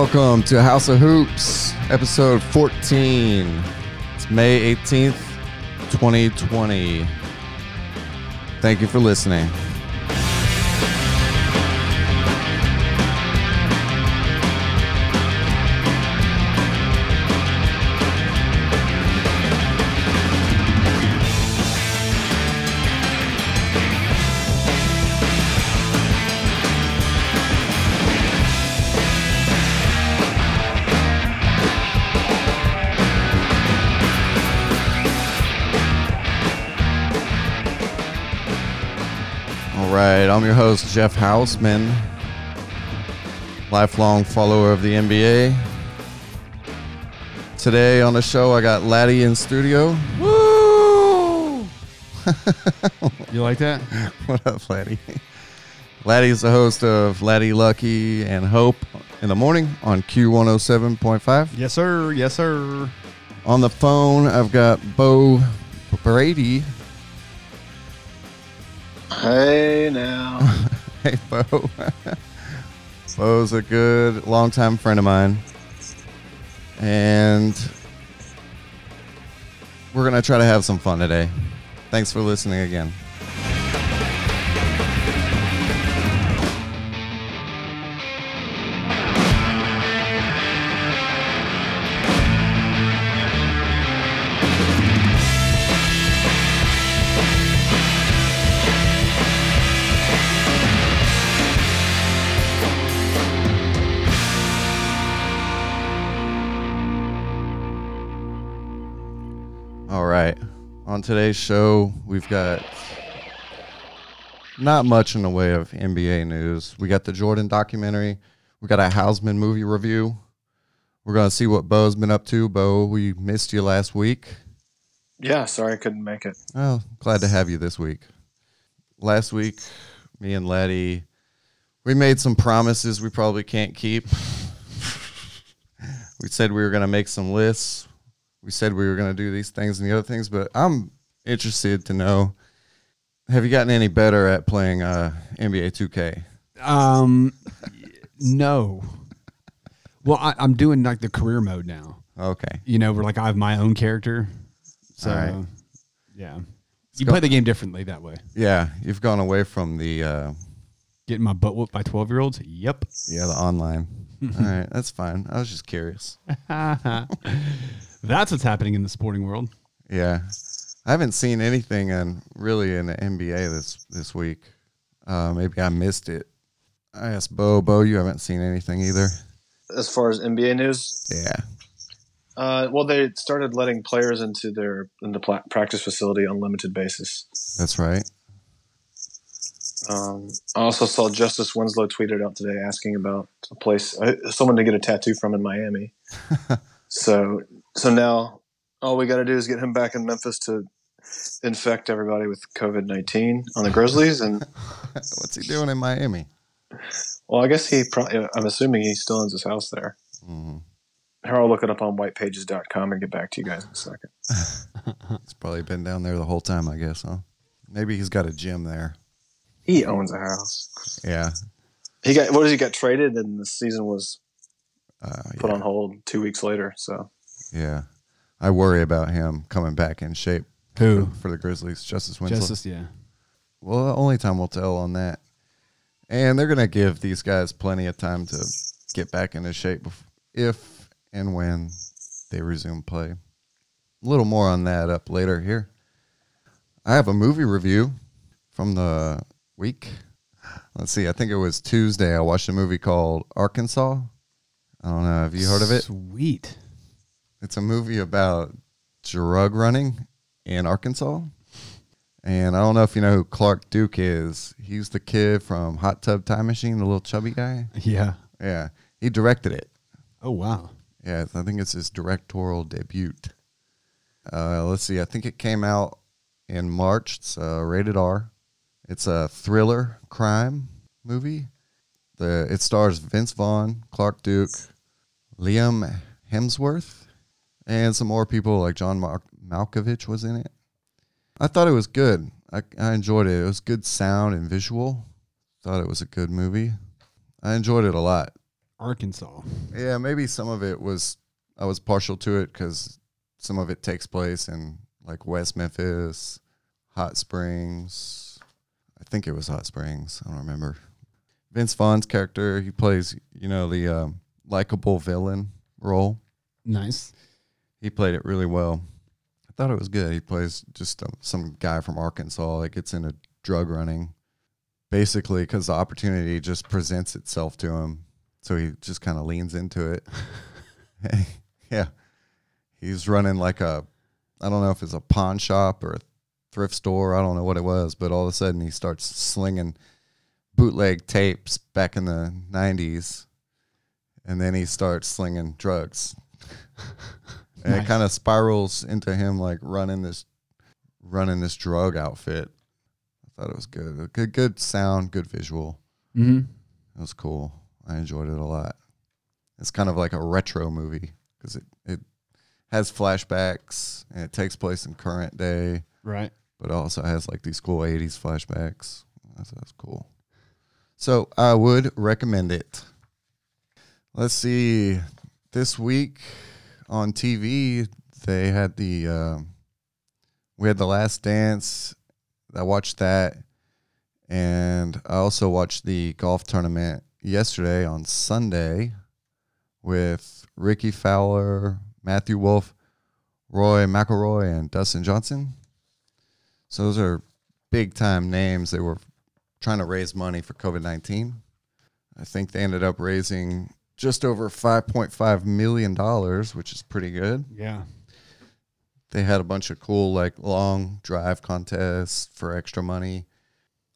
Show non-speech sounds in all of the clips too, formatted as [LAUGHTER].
Welcome to House of Hoops, episode 14. It's May 18th, 2020. Thank you for listening. Right, I'm your host, Jeff Hausman, lifelong follower of the NBA. Today on the show, I got Laddie in studio. Woo! [LAUGHS] You like that? What up, Laddie? Laddie's the host of Laddie Lucky and Hope in the morning on Q107.5. Yes, sir. Yes, sir. On the phone, I've got Bo Brady. Hey now. [LAUGHS] Hey, Bo. Bo's a good longtime friend of mine. And we're going to try to have some fun today. Thanks for listening again. On today's show, we've got not much in the way of NBA news. We got the Jordan documentary. We got a Hausman movie review. We're going to see what Bo's been up to. Bo, we missed you last week. yeah, sorry I couldn't make it. Oh, glad to have you this week. Last week, me and Laddie, we made some promises we probably can't keep. [LAUGHS] we said we were going to make some lists. We said we were going to do these things and the other things, but I'm interested to know have you gotten any better at playing uh, NBA 2K? Um, no. Well, I, I'm doing like the career mode now. Okay. You know, where like I have my own character. So, right. yeah, you play the game differently that way. Yeah, you've gone away from the uh, Getting my butt whooped by 12 year olds. Yep. yeah, the online. [LAUGHS] All right, that's fine. I was just curious. [LAUGHS] That's what's happening in the sporting world. Yeah, I haven't seen anything in really in the NBA this this week. Uh, maybe I missed it. I asked Bo. Bo, you haven't seen anything either. As far as NBA news, Yeah. uh, well, they started letting players into their in the pla- practice facility on limited basis. That's right. Um, I also saw Justice Winslow tweeted out today asking about a place, uh, someone to get a tattoo from in Miami. [LAUGHS] so, so now all we got to do is get him back in Memphis to infect everybody with COVID nineteen on the Grizzlies, and [LAUGHS] What's he doing in Miami? well, I guess he. Pro- I'm assuming he still owns his house there. hmm Here, I'll look it up on whitepages.com and get back to you guys in a second. [LAUGHS] He's probably been down there the whole time, I guess, huh? Maybe he's got a gym there. He owns a house. Yeah. He got what does he got traded, and the season was Uh, put yeah. on hold two weeks later. So yeah. I worry about him coming back in shape Who? for the Grizzlies. Justice Winslow. Justice, yeah. Well, only time will tell on that. And they're going to give these guys plenty of time to get back into shape if and when they resume play. A little more on that up later here. I have a movie review from the week. Let's see. I think it was Tuesday. I watched a movie called Arkansas. I don't know. Have you heard of it? Sweet. It's a movie about drug running in Arkansas. And I don't know if you know who Clark Duke is. He's the kid from Hot Tub Time Machine, the little chubby guy. Yeah. Yeah. He directed it. Oh, wow. Yeah, I think it's his directorial debut. Uh, let's see. I think it came out in March. It's uh, rated R. It's a thriller crime movie. The it stars Vince Vaughn, Clark Duke, Liam Hemsworth, and some more people like John Mar- Malkovich was in it. I thought it was good. I, I enjoyed it. It was good sound and visual. Thought it was a good movie. I enjoyed it a lot. Arkansas. Yeah, maybe some of it was I was partial to it because some of it takes place in like West Memphis, Hot Springs. I think it was Hot Springs. I don't remember. Vince Vaughn's character, he plays, you know, the um, likable villain role. Nice. He played it really well. I thought it was good. He plays just um, some guy from Arkansas that gets into drug running, basically because the opportunity just presents itself to him. So he just kind of leans into it. [LAUGHS] [LAUGHS] yeah, he's running like a, I don't know if it's a pawn shop or a thrift store. I don't know what it was, but all of a sudden he starts slinging bootleg tapes back in the '90s, and then he starts slinging drugs. [LAUGHS] and Nice. it kind of spirals into him like running this, running this drug outfit. I thought it was good. Good, good sound, good visual. Mm-hmm. It was cool. I enjoyed it a lot. It's kind of like a retro movie because it, it has flashbacks and it takes place in current day, Right. but also has like these cool 80s flashbacks. That's, that's cool. So I would recommend it. Let's see. This week on TV, they had the, um we had The Last Dance. I watched that. And I also watched the golf tournament yesterday on Sunday with Rickie Fowler, Matthew Wolff, Rory McIlroy, and Dustin Johnson. So those are big time names. They were trying to raise money for COVID 19. I think they ended up raising just over $5.5 million, which is pretty good. Yeah. They had a bunch of cool, like, long drive contests for extra money.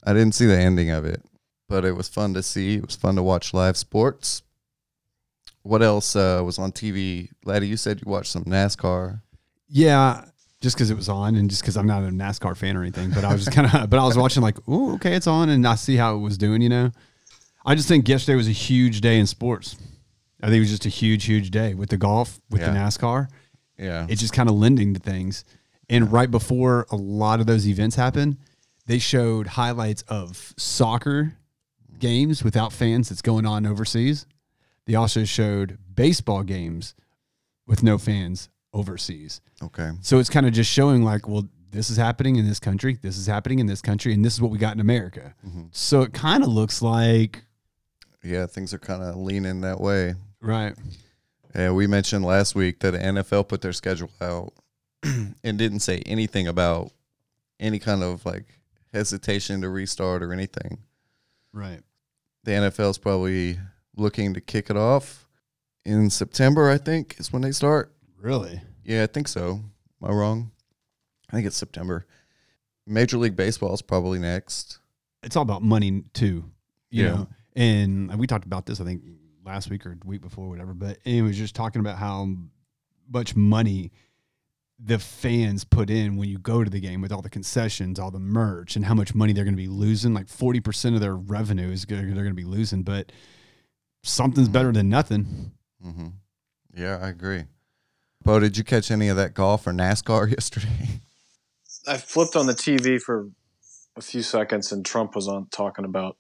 I didn't see the ending of it, but it was fun to see. It was fun to watch live sports. What else uh, was on TV? Laddie, you said you watched some NASCAR. Yeah. Just because it was on, and just because I'm not a NASCAR fan or anything, but I was just kind of, [LAUGHS] but I was watching like, oh, okay, it's on, and I see how it was doing. You know, I just think yesterday was a huge day in sports. I think it was just a huge, huge day with the golf, with the NASCAR. Yeah. It's just kind of lending to things. And right before a lot of those events happen, they showed highlights of soccer games without fans that's going on overseas. They also showed baseball games with no fans overseas. okay. So it's kind of just showing like, well, this is happening in this country, this is happening in this country, and this is what we got in America. Mhm. So it kind of looks like Yeah, things are kind of leaning that way. right. Yeah, we mentioned last week that the NFL put their schedule out [CLEARS THROAT] and didn't say anything about any kind of like hesitation to restart or anything. Right. The NFL's probably looking to kick it off in September, I think, is when they start. Really? Yeah, I think so. Am I wrong? I think it's September. Major League Baseball is probably next. it's all about money too, you Yeah. know. And we talked about this, I think, last week or week before, whatever. But it was just talking about how much money the fans put in when you go to the game with all the concessions, all the merch, and how much money they're going to be losing. Like forty percent of their revenue is gonna, they're going to be losing, but something's better than nothing. hmm Yeah, I agree. Bo, did you catch any of that golf or NASCAR [LAUGHS] yesterday? I flipped on the TV for a few seconds, and Trump was on talking about.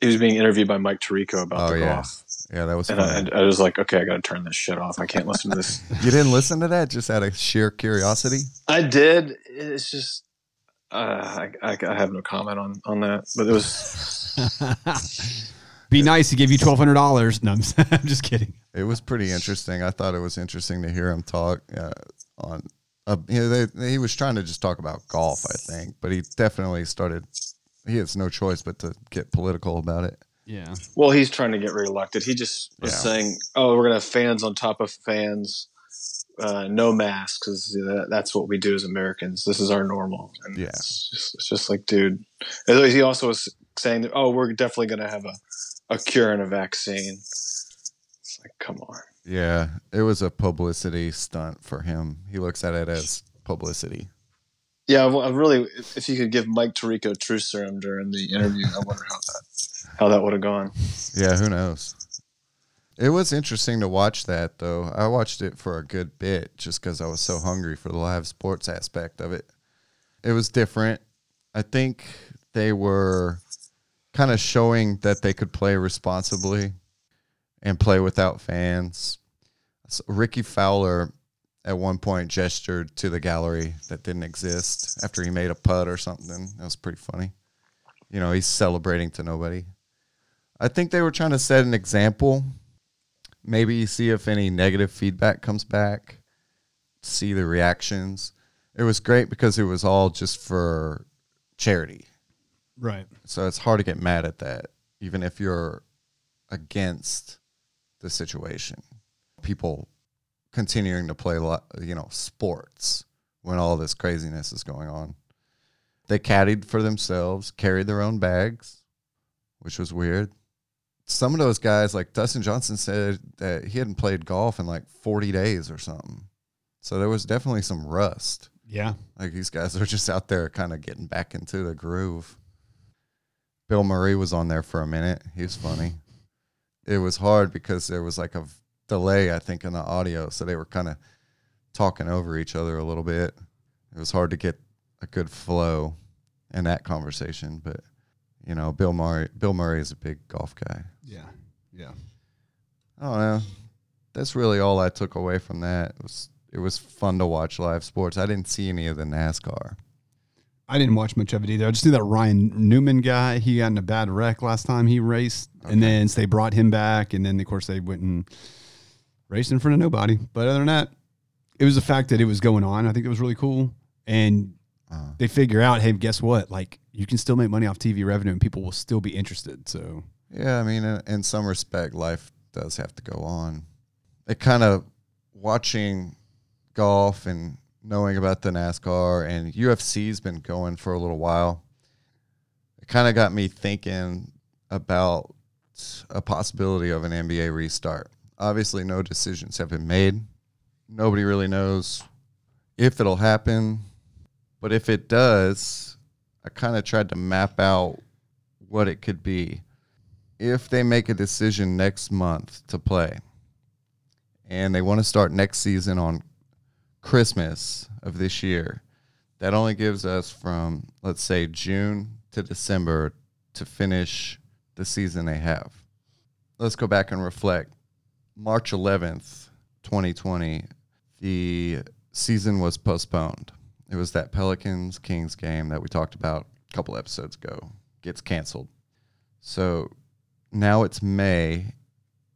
He was being interviewed by Mike Tirico about Oh, the yeah. golf, yeah, that was and fun. I, I was like, "Okay, I got to turn this shit off. I can't listen to this." [LAUGHS] You didn't listen to that just out of sheer curiosity? I did. It's just uh, I, I, I have no comment on on that, but it was [LAUGHS] Be nice. to give you twelve hundred dollars. No, I'm, [LAUGHS] I'm just kidding. It was pretty interesting. I thought it was interesting to hear him talk uh, on. Uh, you know, they, he was trying to just talk about golf, I think, but he definitely started. He has no choice but to get political about it. Yeah. well. He's trying to get reelected. He just was Yeah. saying, "Oh, we're gonna have fans on top of fans." Uh, no masks because that's what we do as Americans. This is our normal. And Yeah. it's just, it's just like, dude. He also was saying that, oh, we're definitely going to have a, a cure and a vaccine. It's like, come on. Yeah, it was a publicity stunt for him. He looks at it as publicity. Yeah, I really, if you could give Mike Tirico true serum during the interview, I wonder how that how that would have gone. Yeah, who knows? It was interesting to watch that though. I watched it for a good bit just because I was so hungry for the live sports aspect of it. It was different. I think they were kind of showing that they could play responsibly. and play without fans. So Rickie Fowler at one point gestured to the gallery that didn't exist after he made a putt or something. That was pretty funny. You know, he's celebrating to nobody. I think they were trying to set an example. Maybe see if any negative feedback comes back, see the reactions. It was great because it was all just for charity. Right. So it's hard to get mad at that, even if you're against the situation. People continuing to play, you know, sports when all this craziness is going on. They caddied for themselves, carried their own bags, which was weird. Some of those guys, like Dustin Johnson, said that he hadn't played golf in like 40 days or something. So there was definitely some rust. Yeah. Like these guys are just out there kind of getting back into the groove. Bill Murray was on there for a minute. He was funny. It was hard because there was like a delay, I think, in the audio. So they were kind of talking over each other a little bit. It was hard to get a good flow in that conversation. But, you know, Bill Murray Bill Murray is a big golf guy. Yeah. Yeah. I don't know. That's really all I took away from that. It was it was fun to watch live sports. I didn't see any of the NASCAR. I didn't watch much of it either. I just knew that Ryan Newman guy, he got in a bad wreck last time he raced. And then so they brought him back. And then, of course, they went and raced in front of nobody. But other than that, it was the fact that it was going on. I think it was really cool. And Uh, they figure out, hey, guess what? Like, you can still make money off TV revenue and people will still be interested. So, Yeah, I mean, in, in some respect, life does have to go on. It kind of watching golf and knowing about the NASCAR and UFC's been going for a little while. It kind of got me thinking about a possibility of an NBA restart. Obviously, no decisions have been made. Nobody really knows if it'll happen, but if it does, I kind of tried to map out what it could be if they make a decision next month to play and they want to start next season on Christmas of this year, that only gives us from, let's say, June to December to finish the season they have. Let's go back and reflect. March 11th, 2020, the season was postponed. It was that Pelicans Kings game that we talked about a couple episodes ago, gets canceled. So now it's May,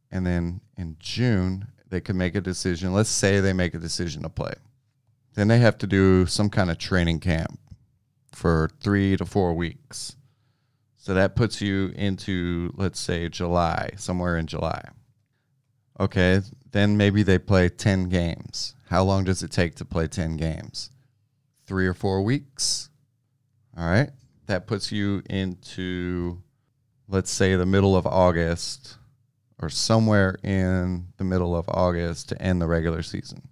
and then in June they could make a decision. Let's say they make a decision to play. Then they have to do some kind of training camp for three to four weeks. So that puts you into, let's say, July, somewhere in July. Okay, then maybe they play 10 games. How long does it take to play 10 games? Three or four weeks. All right, that puts you into let's say the middle of August or somewhere in the middle of August to end the regular season.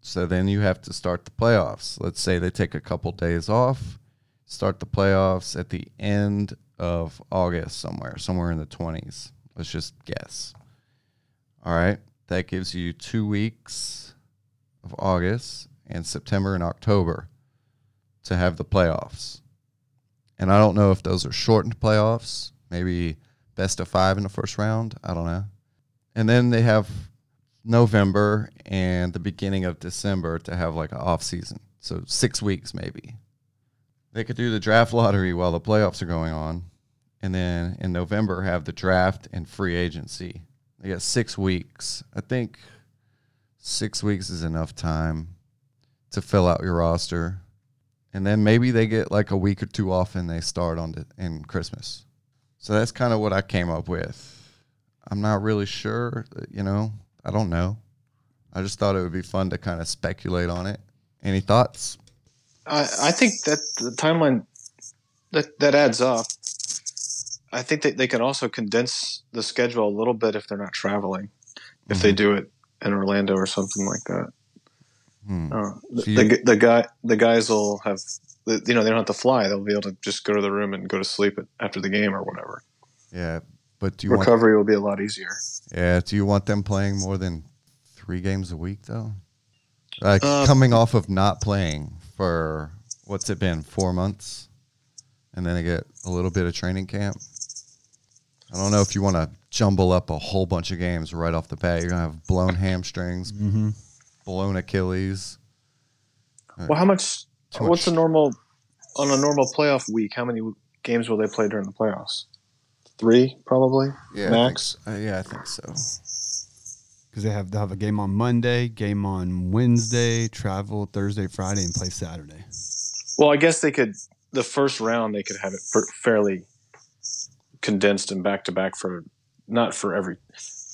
So then you have to start the playoffs. Let's say they take a couple days off, start the playoffs at the end of August somewhere, somewhere in the 20s. Let's just guess. All right. That gives you two weeks of August and September and October to have the playoffs. And I don't know if those are shortened playoffs, maybe best of five in the first round. I don't know. And then they have November and the beginning of December to have like an off season. So six weeks maybe. They could do the draft lottery while the playoffs are going on. And then in November have the draft and free agency. They got six weeks. I think six weeks is enough time to fill out your roster. And then maybe they get like a week or two off and they start on the, in Christmas. So that's kind of what I came up with. I'm not really sure, you know, I don't know. I just thought it would be fun to kind of speculate on it. Any thoughts? I, I think that the timeline that that adds up. I think that they can also condense the schedule a little bit if they're not traveling. If they do it in Orlando or something like that. Hmm. Uh, the, So you- the, the guy the guys will have you know they don't have to fly. They'll be able to just go to the room and go to sleep at, after the game or whatever. Yeah, but do you want Recovery will be a lot easier. yeah, do you want them playing more than 3 games a week though? Like Uh, coming off of not playing for what's it been? 4 months? And then they get a little bit of training camp. I don't know if you want to jumble up a whole bunch of games right off the bat. You're gonna have blown hamstrings, Mm-hmm. blown Achilles. Well, how much? Too what's much. a normal on a normal playoff week? How many games will they play during the playoffs? Three, probably. Yeah, Max? I think, uh, yeah, I think so. Because they have they have a game on Monday, game on Wednesday, travel Thursday, Friday, and play Saturday. Well, I guess they could. The first round they could have it fairly condensed and back to back for not for every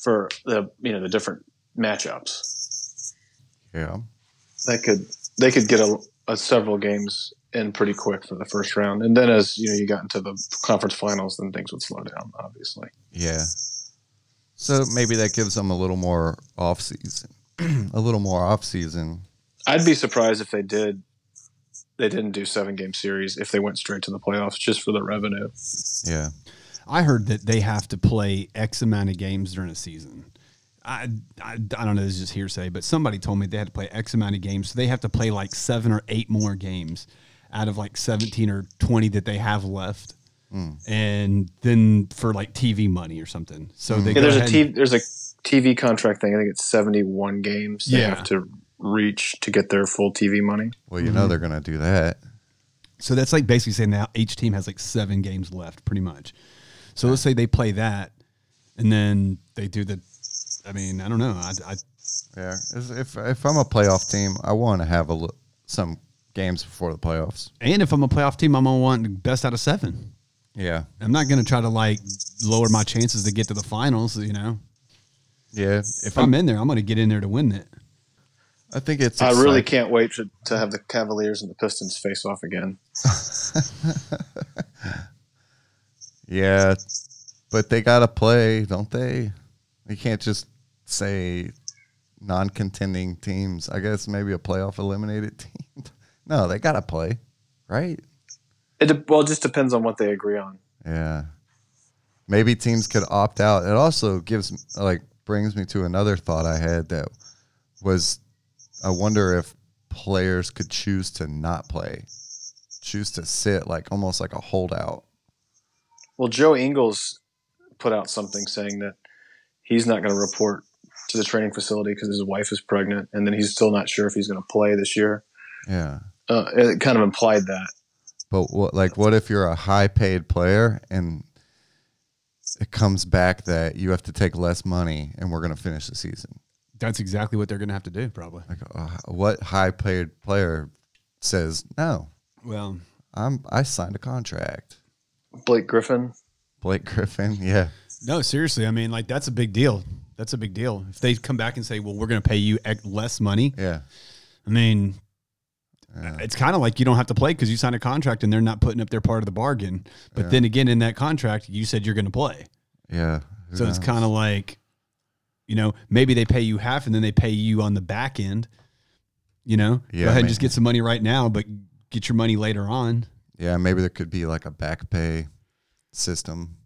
for the you know the different matchups. Yeah, That could they could get a, a several games in pretty quick for the first round, and then as you know you got into the conference finals, then things would slow down. Obviously, yeah. So maybe that gives them a little more off season, [CLEARS THROAT] a little more off season. I'd be surprised if they did. They didn't do seven game series if they went straight to the playoffs just for the revenue. Yeah, I heard that they have to play X amount of games during a season. I, I, I don't know, this is just hearsay, but somebody told me they had to play X amount of games. So they have to play like seven or eight more games out of like 17 or 20 that they have left. Hmm. And then for like TV money or something. So hmm. they Yeah, there's a TV, there's a TV contract thing. I think it's 71 games they Yeah. have to reach to get their full TV money. well, you know hmm. they're gonna do that. So that's like basically saying now each team has like seven games left, pretty much. So let's say they play that, and then they do the. I mean, I don't know. I, I Yeah, if if I'm a playoff team, I want to have a li- some games before the playoffs. and if I'm a playoff team, I'm gonna want best out of seven. Yeah, I'm not gonna try to like lower my chances to get to the finals. You know, yeah. if I'm in there, I'm gonna get in there to win it. I think it's. I really can't wait to, to have the Cavaliers and the Pistons face off again. [LAUGHS] Yeah, but they gotta play, don't they? You can't just say non-contending teams. I guess maybe a playoff eliminated team. [LAUGHS] no, they gotta play, right? It de- well, it just depends on what they agree on. Yeah. Maybe teams could opt out. It also gives like brings me to another thought I had that was I wonder if players could choose to not play. Choose to sit like almost like a holdout. Well, Joe Ingles put out something saying that he's not going to report to the training facility because his wife is pregnant, and then he's still not sure if he's going to play this year. Yeah. Uh, it kind of implied that. But what like what if you're a high paid player and it comes back that you have to take less money and we're going to finish the season? That's exactly what they're gonna have to do, probably. Like uh, what high paid player says, "No, Well, I'm I signed a contract." Blake Griffin. Blake Griffin, yeah. no, seriously. I mean, like that's a big deal. That's a big deal. If they come back and say, "Well, we're gonna pay you less money," Yeah. I mean, Yeah. it's kind of like you don't have to play because you signed a contract and they're not putting up their part of the bargain. But Yeah. then again, in that contract, you said you're going to play. Yeah. Who So it's kind of like, you know, maybe they pay you half and then they pay you on the back end. You know, Yeah, go ahead and just get some money right now, but get your money later on. Yeah, maybe there could be like a back pay system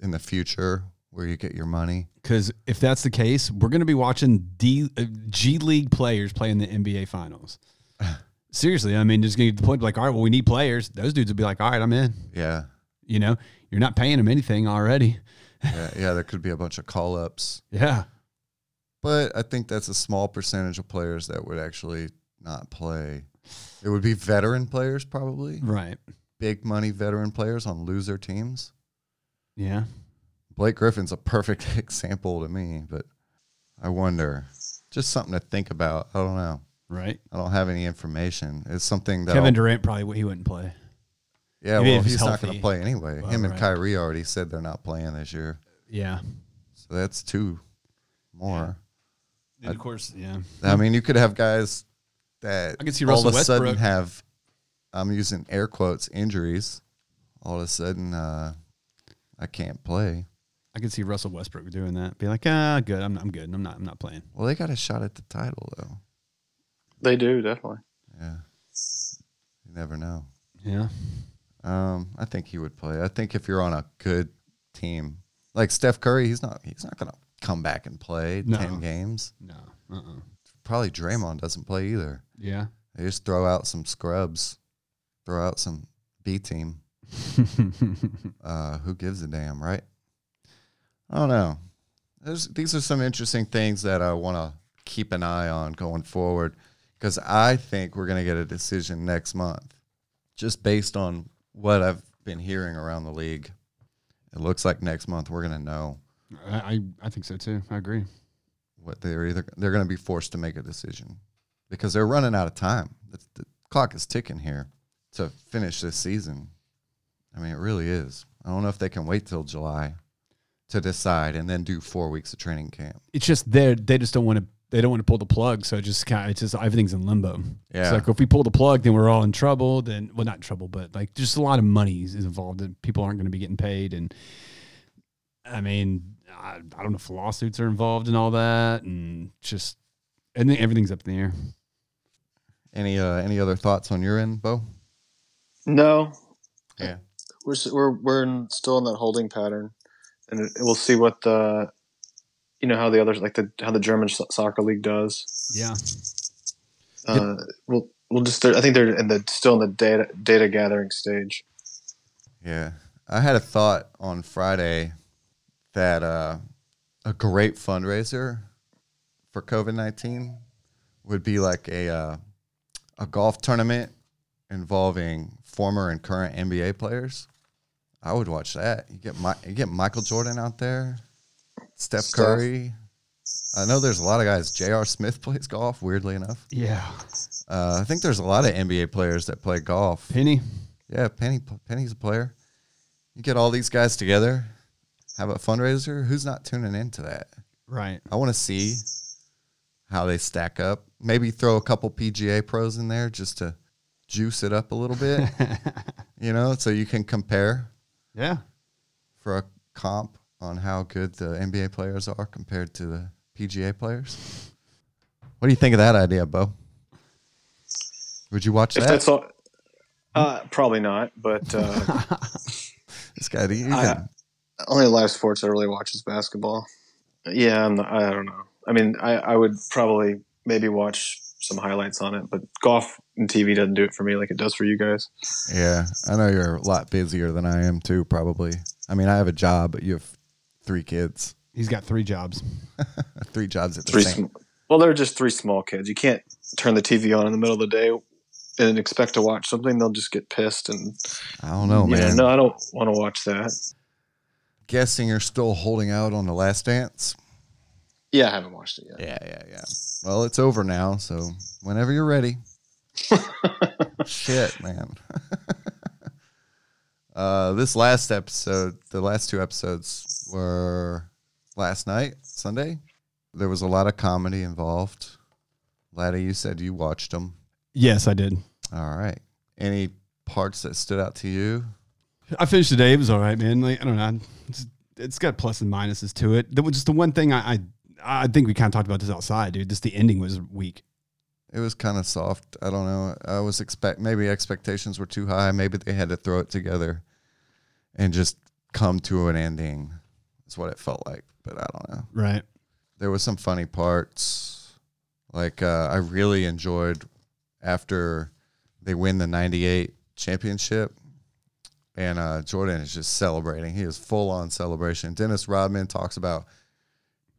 in the future where you get your money. Because if that's the case, we're going to be watching D, uh, G League players play in the NBA Finals. [SIGHS] Seriously, I mean, just going to get to the point like, all right, well, we need players. Those dudes would be like, all right, I'm in. Yeah. You know, you're not paying them anything already. Yeah, yeah, there could be a bunch of call ups. Yeah. But I think that's a small percentage of players that would actually not play. It would be veteran players probably. Right. Big money veteran players on loser teams. Yeah. Blake Griffin's a perfect [LAUGHS] example to me, but I wonder. Just something to think about. I don't know. Right. I don't have any information. It's something that Kevin I'll- Durant probably he wouldn't play. Yeah, Maybe well, he's not going to play anyway. Well, Him and right. Kyrie already said they're not playing this year, Yeah. so that's two more. And of course, yeah. I mean, you could have guys that I can see all Russell of a sudden Westbrook. have. I'm using air quotes injuries. All of a sudden, uh, I can't play. I could see Russell Westbrook doing that. Be like, ah, good. I'm, I'm good. I'm not. I'm not playing. Well, they got a shot at the title though. They do definitely. Yeah, you never know. Yeah. Um, I think he would play. I think if you're on a good team, like Steph Curry, he's not. He's not going to come back and play No. ten games. No. Uh. uh Probably Draymond doesn't play either. Yeah. They just throw out some scrubs, throw out some B team. [LAUGHS] Uh, who gives a damn, right? I don't know. There's, these are some interesting things that I want to keep an eye on going forward because I think we're going to get a decision next month, just based on what I've been hearing around the league. It looks like next month we're going to know I, I I think so too. I agree. what they're either they're going to be forced to make a decision because they're running out of time. The, the clock is ticking here to finish this season. I mean, it really is. I don't know if they can wait till July to decide and then do four weeks of training camp. It's just they they just don't want to they don't want to pull the plug. So it just kind of it's just everything's in limbo. Yeah. It's like if we pull the plug, then we're all in trouble. Then well, not in trouble, but like just a lot of money is involved, and people aren't going to be getting paid. And I mean, I, I don't know if lawsuits are involved and all that, and just and then everything's up in the air. Any uh, any other thoughts on your end, Bo? No, Yeah. we're we're we're in, still in that holding pattern, and it- we'll see what the you know how the others like the how the German so- soccer league does. Yeah, Uh, we'll we'll just I think they're in the still in the data data gathering stage. Yeah. I had a thought on Friday that uh, a great fundraiser for COVID 19 would be like a, uh, a golf tournament involving former and current NBA players. I would watch that. You get, Mi- you get Michael Jordan out there, Steph Steph. Curry. I know there's a lot of guys. J.R. Smith [LAUGHS] plays golf, weirdly enough. yeah. Uh, I think there's a lot of NBA players that play golf. Penny, Yeah, Penny Penny's a player. You get all these guys together, have a fundraiser. Who's not tuning into that? right? I want to see how they stack up. Maybe throw a couple PGA pros in there just to juice it up a little bit, [LAUGHS] you know, so you can compare Yeah, for a comp on how good the NBA players are compared to the PGA players. What do you think of that idea, Bo? Would you watch If that? that's all, uh, probably not. But uh, [LAUGHS] this guy, you I- can- only live sports I really watch is basketball. Yeah, I'm not, I don't know. I mean, I, I would probably maybe watch some highlights on it, but golf and TV doesn't do it for me like it does for you guys. Yeah, I know you're a lot busier than I am too. Probably. I mean, I have a job, but you have three kids, he's got three jobs. [LAUGHS] three jobs at the Three, same. sm- well, they're just three small kids. You can't turn the TV on in the middle of the day and expect to watch something. They'll just get pissed and I don't know, yeah, man. no, I don't want to watch that. Guessing you're still holding out on the Last Dance. Yeah, I haven't watched it yet. Yeah, yeah, yeah. Well, it's over now, so whenever you're ready. [LAUGHS] Shit, man. [LAUGHS] uh, this last episode, the last two episodes were last night, Sunday. There was a lot of comedy involved. Laddie, you said you watched them. Yes, I did. All right. Any parts that stood out to you? I finished the day. It was all right, man. Like I don't know. It's, it's got plus and minuses to it. There was just the one thing I, I I think we kind of talked about this outside, dude. Just the ending was weak. It was kind of soft. I don't know. I was expect maybe expectations were too high. Maybe they had to throw it together and just come to an ending. That's what it felt like. But I don't know. Right. There was some funny parts. Like uh, I really enjoyed after they win the '98 championship, and uh, Jordan is just celebrating. He is full on celebration. Dennis Rodman talks about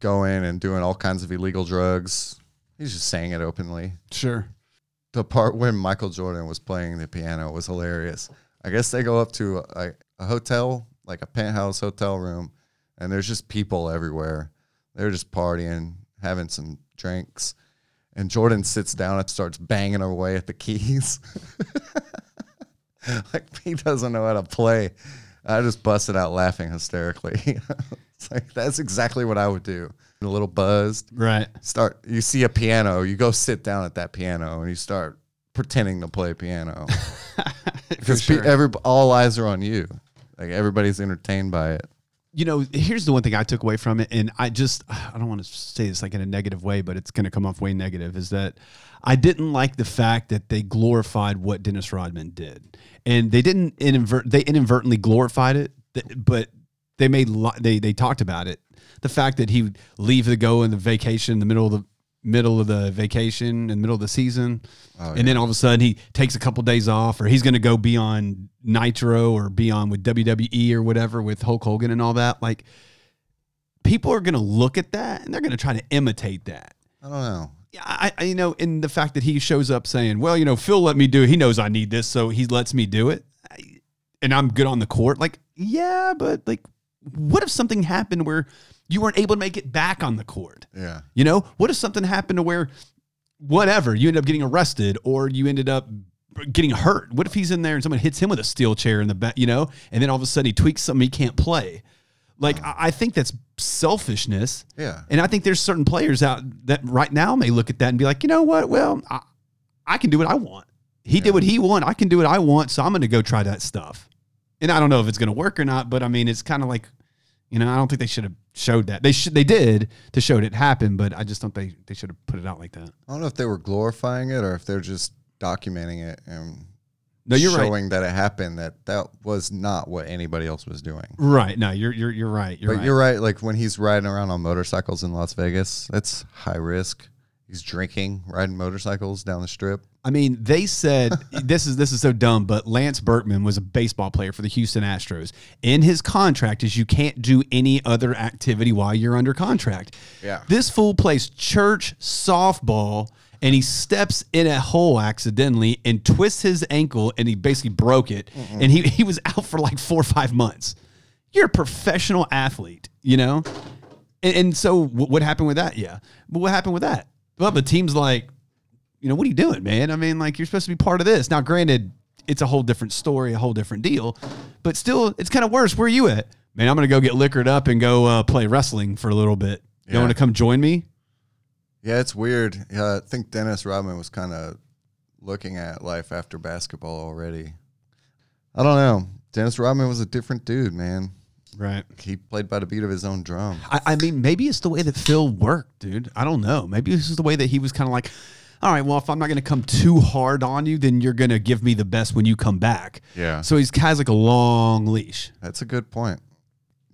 going and doing all kinds of illegal drugs. He's just saying it openly Sure. the part when Michael Jordan was playing the piano was hilarious. I guess they go up to a, a hotel, like a penthouse hotel room, and there's just people everywhere. They're just partying, having some drinks. And Jordan sits down and starts banging away at the keys. [LAUGHS] like he doesn't know how to play. I just busted out laughing hysterically. [LAUGHS] it's [LAUGHS] like that's exactly what I would do. A little buzzed, Right. start you see a piano you go sit down at that piano and you start pretending to play piano [LAUGHS] [LAUGHS] because sure. pe- every all eyes are on you like everybody's entertained by it you know, here's the one thing I took away from it, and I just I don't want to say this like in a negative way, but it's going to come off way negative. Is that I didn't like the fact that they glorified what Dennis Rodman did, and they didn't inadvert they inadvertently glorified it, but they made they they talked about it. The fact that he would leave the go in the vacation in the middle of the middle of the vacation in the middle of the season Oh, and then all of a sudden he takes a couple days off or he's going to go be on nitro or be on with wwe or whatever with hulk hogan and all that like people are going to look at that and they're going to try to imitate that. I don't know. Yeah, I, I, you know, in the fact that he shows up saying, "Well, you know, Phil let me do it. He knows I need this, so he lets me do it, and I'm good on the court." Like, yeah, but like, what if something happened where you weren't able to make it back on the court? Yeah. You know, what if something happened to where, whatever, you end up getting arrested or you ended up getting hurt? What if he's in there and someone hits him with a steel chair in the back, you know, and then all of a sudden he tweaks something he can't play? Like, I, I think that's selfishness. Yeah. And I think there's certain players out that right now may look at that and be like, you know what? Well, I, I can do what I want. He did what he wanted. I can do what I want. So I'm going to go try that stuff. And I don't know if it's going to work or not, but I mean, it's kind of like, you know, I don't think they should have showed that. They should, they did to show it happened, but I just don't think they should have put it out like that. I don't know if they were glorifying it or if they're just documenting it and No, you're right. showing that it happened. That that was not what anybody else was doing. Right. No, you're, you're, you're right. You're but right. you're right. Like when he's riding around on motorcycles in Las Vegas, that's high risk. He's drinking, riding motorcycles down the strip. I mean, they said [LAUGHS] this is this is so dumb, but Lance Berkman was a baseball player for the Houston Astros. In his contract is you can't do any other activity while you're under contract. Yeah. This fool plays church softball and he steps in a hole accidentally and twists his ankle and he basically broke it and he, [LAUGHS] he was out for like four or five months. You're a professional athlete, you know? And, and so wh- what happened with that? Yeah. But what happened with that? Well, the team's like, you know, what are you doing, man? I mean, like you're supposed to be part of this. Now, granted, it's a whole different story, a whole different deal, but still, it's kind of worse. Where are you at? Man, I'm going to go get liquored up and go uh, play wrestling for a little bit. You Yeah. want to come join me? Yeah, it's weird. Yeah, I think Dennis Rodman was kind of looking at life after basketball already. I don't know. Dennis Rodman was a different dude, man. Right. He played by the beat of his own drum. I, I mean, maybe it's the way that Phil worked, dude. I don't know. Maybe this is the way that he was kind of like, all right, well, if I'm not going to come too hard on you, then you're going to give me the best when you come back. Yeah. So he's has like a long leash. That's a good point.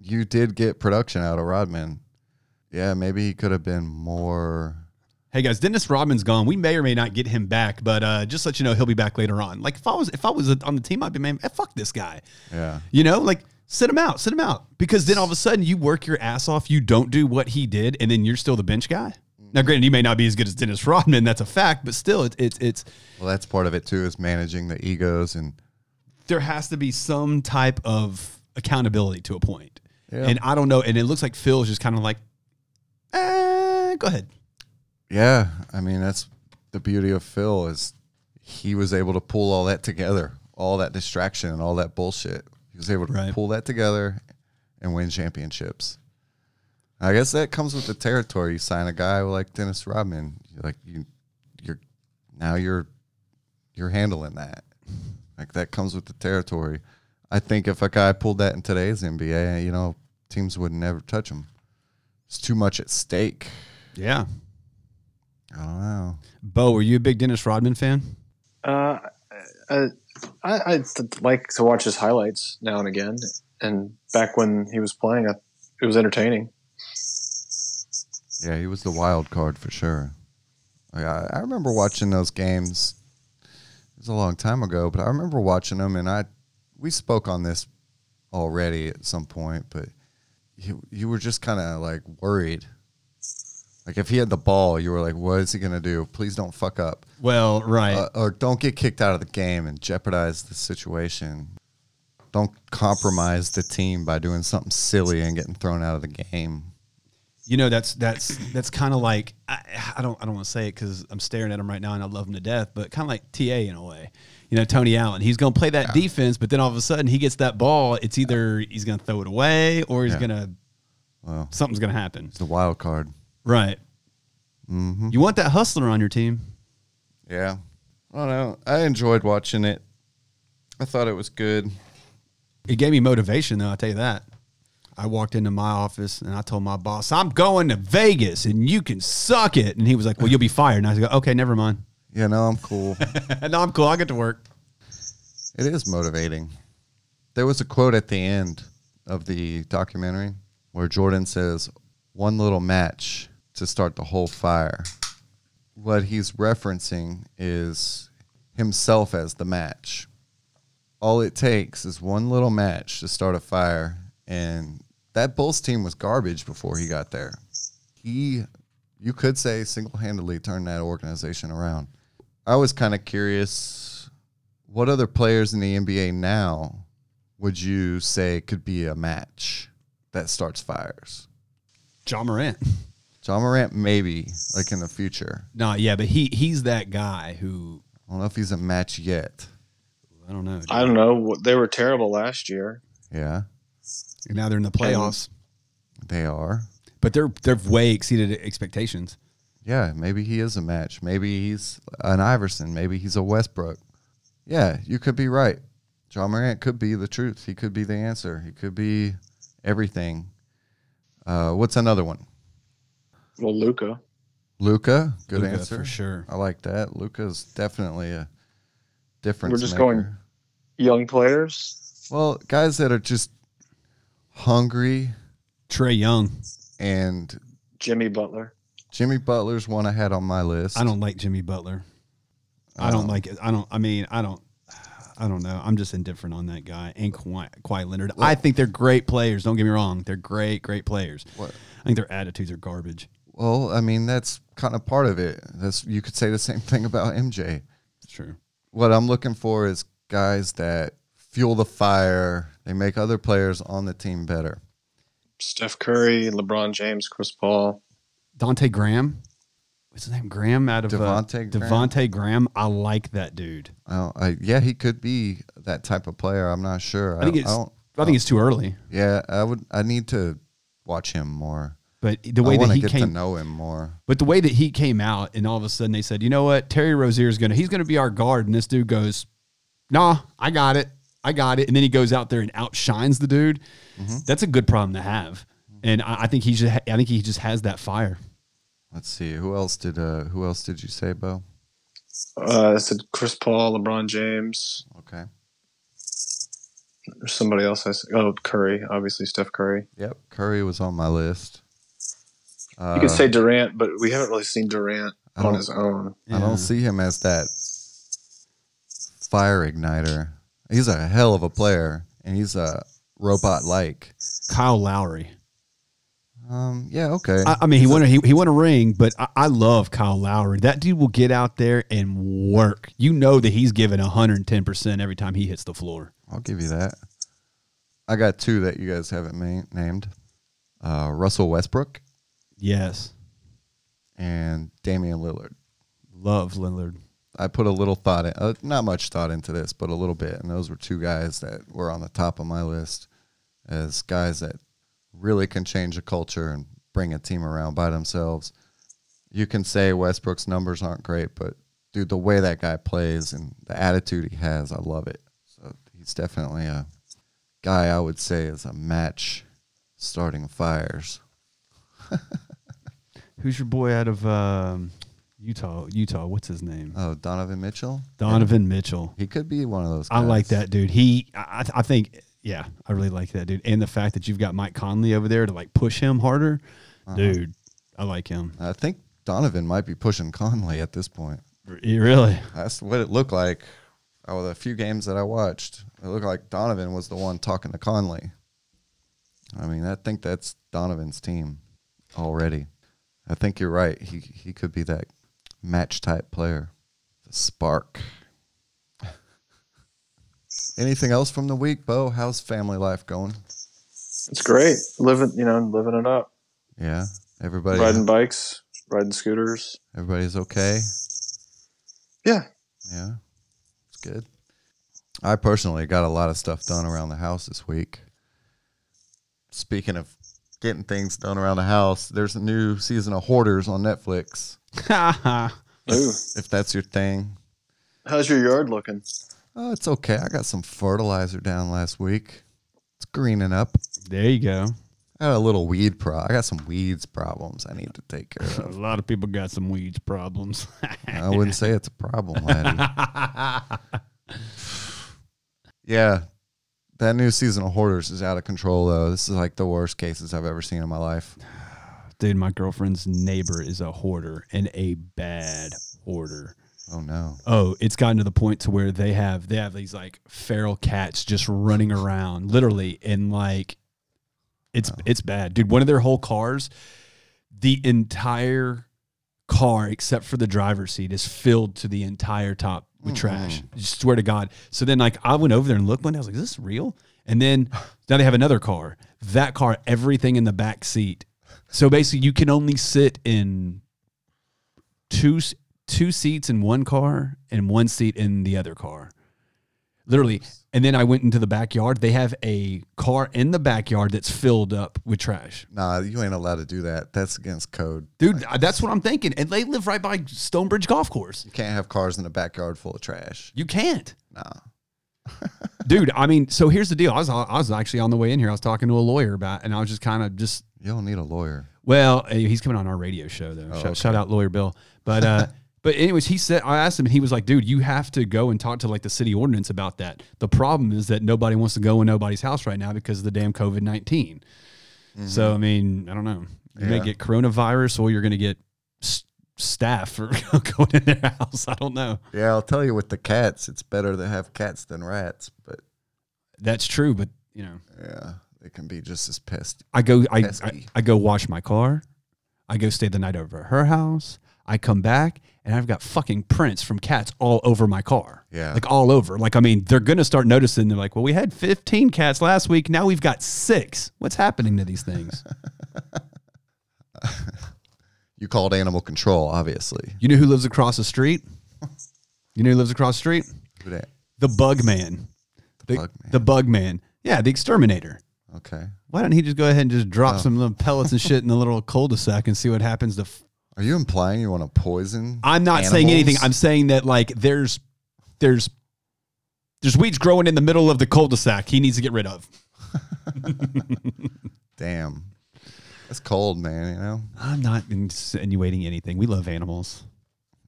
You did get production out of Rodman. Yeah, maybe he could have been more. Hey guys, Dennis Rodman's gone. We may or may not get him back, but uh, just let you know he'll be back later on. Like if I was if I was on the team, I'd be man, eh, fuck this guy. Yeah. You know, like sit him out, sit him out, because then all of a sudden you work your ass off, you don't do what he did, and then you're still the bench guy. Now, granted, he may not be as good as Dennis [LAUGHS] Rodman. That's a fact, but still, it's it's it's Well, that's part of it too, is managing the egos and there has to be some type of accountability to a point. Yeah. And I don't know. And it looks like Phil's just kind of like, eh, go ahead. yeah. I mean, that's the beauty of Phil is he was able to pull all that together, all that distraction and all that bullshit. He was able to Right. pull that together and win championships. I guess that comes with the territory. You sign a guy like Dennis Rodman, you're like you, you're now you're you're handling that. Like that comes with the territory. I think if a guy pulled that in today's NBA, you know, teams would never touch him. It's too much at stake. Yeah. I don't know. Bo, were you a big Dennis Rodman fan? Uh, I, I, I like to watch his highlights now and again. And back when he was playing, I, it was entertaining. Yeah, he was the wild card for sure. Like, I, I remember watching those games. It was a long time ago, but I remember watching them, and I we spoke on this already at some point, but you you were just kind of like worried. Like if he had the ball, you were like, "What is he gonna do? Please don't fuck up, Well, right. uh, or don't get kicked out of the game and jeopardize the situation. Don't compromise the team by doing something silly and getting thrown out of the game." You know, that's that's that's kind of like I, I don't I don't want to say it because I'm staring at him right now and I love him to death, but kind of like Ta in a way. You know, Tony Allen. He's going to play that defense, but then all of a sudden he gets that ball. It's either he's going to throw it away or he's Yeah. going to Well, something's going to happen. it's the wild card. Right. Mm-hmm. You want that hustler on your team. Yeah. I don't know. I enjoyed watching it. I thought it was good. It gave me motivation, though. I'll tell you that. I walked into my office and I told my boss, I'm going to Vegas and you can suck it. And he was like, Well, you'll be fired. And I was like, Okay, never mind. Yeah, no, I'm cool. [LAUGHS] no, I'm cool. I'll get to work. it is motivating. There was a quote at the end of the documentary where Jordan says, one little match to start the whole fire. What he's referencing is himself as the match. All it takes is one little match to start a fire, and that Bulls team was garbage before he got there. He, you could say, single handedly turned that organization around. I was kind of curious what other players in the NBA now would you say could be a match that starts fires? Ja Morant. Ja Morant, maybe, like in the future. No, yeah, but he he's that guy who I don't know if he's a match yet. I don't know. I don't know. They were terrible last year. Yeah, And now they're in the playoffs, they are. but they're they've way exceeded expectations. Yeah, maybe he is a match. Maybe he's an Iverson. Maybe he's a Westbrook. Yeah, you could be right. Ja Morant could be the truth. He could be the answer. He could be everything. Uh, what's another one? Well, Luka. Luka. Good Luka, answer for sure. I like that. Luka's definitely a difference. We're just maker. going- Young players. Well, guys that are just hungry Trae Young. and Jimmy Butler. Jimmy Butler's one I had on my list. I don't like Jimmy Butler. I don't Um, like it. I don't. I mean, I don't. I don't know. I'm just indifferent on that guy and Kawhi, Kawhi Leonard. I think they're great players. Don't get me wrong. They're great, great players. What? I think their attitudes are garbage. Well, I mean that's kind of part of it. That's you could say the same thing about MJ. It's true. What I'm looking for is guys that fuel the fire. They make other players on the team better. Steph Curry, LeBron James, Chris Paul. Dante Graham. What's his name? Graham out of Devonte' uh, Graham? Devonte' Graham. I like that dude. I don't, I, yeah, he could be that type of player. I'm not sure. I think don't- it's. don't- I think it's too early. yeah, I would. I need to watch him more. But the I way that he get to know him more. but the way that he came out, and all of a sudden they said, you know what, Terry Rozier is gonna, he's gonna be our guard, and this dude goes, nah, I got it, I got it, and then he goes out there and outshines the dude. Mm-hmm. That's a good problem to have, and I, I think he just, I think he just has that fire. Let's see. Who else did? Uh, who else did you say, Bo? Uh, I said Chris Paul, LeBron James. Okay. There's somebody else. I said, oh, Curry. Obviously, Steph Curry. Yep. Curry was on my list. Uh, You could say Durant, but we haven't really seen Durant on his own. I don't see him as that fire igniter. He's a hell of a player, and he's a robot like. Kyle Lowry. Um. Yeah. Okay. I, I mean, he won a, he, he won a ring, but I, I love Kyle Lowry. That dude will get out there and work. You know that he's giving 110% every time he hits the floor. I'll give you that. I got two that you guys haven't ma- named. Uh, Russell Westbrook Yes. and Damian Lillard. Love Lillard. I put a little thought in, uh, not much thought into this, but a little bit, and those were two guys that were on the top of my list as guys that really can change a culture and bring a team around by themselves. You can say Westbrook's numbers aren't great, but dude, the way that guy plays and the attitude he has, I love it. So he's definitely a guy I would say is a match starting fires. [LAUGHS] Who's your boy out of um, Utah? Utah. What's his name? Oh, Donovan Mitchell. Donovan Mitchell. He could be one of those. I like that dude. He, I, I think, yeah, I really like that dude. And the fact that you've got Mike Conley over there to like push him harder, Uh-huh. dude. I like him. I think Donovan might be pushing Conley at this point. You really? That's what it looked like. Oh, the few games that I watched, it looked like Donovan was the one talking to Conley. I mean, I think that's Donovan's team already. I think you're right. He he could be that match type player. The spark. Anything else from the week, Bo? How's family life going? It's great. Living, you know, living it up. Yeah, everybody. Riding bikes, riding scooters. Everybody's okay. Yeah. Yeah, it's good. I personally got a lot of stuff done around the house this week. Speaking of getting things done around the house, there's a new season of Hoarders on Netflix. [LAUGHS] Ooh. If that's your thing, How's your yard looking? oh, it's okay. I got some fertilizer down last week. It's greening up. there you go. I got a little weed pro. I got some weeds problems I need to take care of. [LAUGHS] A of. lot of people got some weeds problems. I wouldn't say it's a problem, laddie. [LAUGHS] [SIGHS] yeah, that new season of Hoarders is out of control, though. This is like the worst cases I've ever seen in my life. Dude, my girlfriend's neighbor is a hoarder and a bad hoarder. Oh no. Oh, it's gotten to the point to where they have they have these like feral cats just running around, literally, and like It's it's bad, dude. One of their whole cars, the entire car except for the driver's seat is filled to the entire top with trash. I swear to God. So then, like, I went over there and looked one day. I was like, "Is this real?" And then [LAUGHS] now they have another car. That car, everything in the back seat. So basically, you can only sit in two two seats in one car and one seat in the other car. Literally. And then I went into the backyard. They have a car in the backyard that's filled up with trash. Nah, you ain't allowed to do that. That's against code. Dude, uh, that's what I'm thinking. And they live right by Stonebridge Golf Course. You can't have cars in the backyard full of trash. You can't. Nah. [LAUGHS] Dude, I mean, so here's the deal. I was I was actually on the way in here. I was talking to a lawyer about and I was just kind of just You don't need a lawyer. Well, uh, he's coming on our radio show though. shout, shout out lawyer Bill. But uh, [LAUGHS] but anyways, he said I asked him, and he was like, "Dude, you have to go and talk to like the city ordinance about that." The problem is that nobody wants to go in nobody's house right now because of the damn COVID 19 So I mean, I don't know. You may get coronavirus, or you're going to get s- staff for [LAUGHS] going in their house. I don't know. Yeah, I'll tell you with the cats, it's better to have cats than rats, but That's true, but you know, yeah, they can be just as pesty. I go I, I I go wash my car. I go stay the night over at her house. I come back and I've got fucking prints from cats all over my car. Yeah. Like all over. Like I mean, they're gonna start noticing. They're like, "Well, we had 15 cats last week. Now we've got six. What's happening to these things?" [LAUGHS] You called animal control, obviously. you know who lives across the street? You know who lives across the street? Who that? The Bug Man. The, Bug Man. The Bug Man. Yeah, the exterminator. Okay. Why don't he just go ahead and just drop Oh. some little pellets and shit in the little [LAUGHS] cul-de-sac and see what happens to f- Are you implying you want to poison? I'm not saying anything. I'm saying that like there's there's there's weeds growing in the middle of the cul-de-sac. He needs to get rid of. [LAUGHS] Damn. That's cold, man, you know? I'm not insinuating anything. We love animals.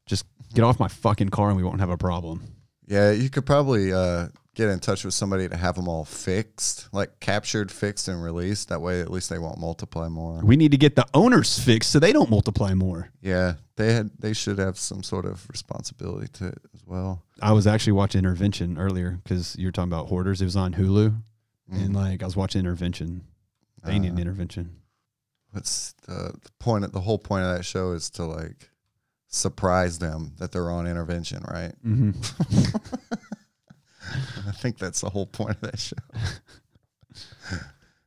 Just get off my fucking car and we won't have a problem. Yeah, you could probably uh, get in touch with somebody to have them all fixed, like captured, fixed, and released. That way, at least they won't multiply more. We need to get the owners fixed so they don't multiply more. Yeah, they had. They should have some sort of responsibility to it as well. I was actually watching Intervention earlier because you were talking about hoarders. It was on Hulu, and like I was watching Intervention. They need an intervention. What's the, the point? Of, the whole point of that show is to like surprise them that they're on intervention, right? Mm-hmm. [LAUGHS] I think that's the whole point of that show.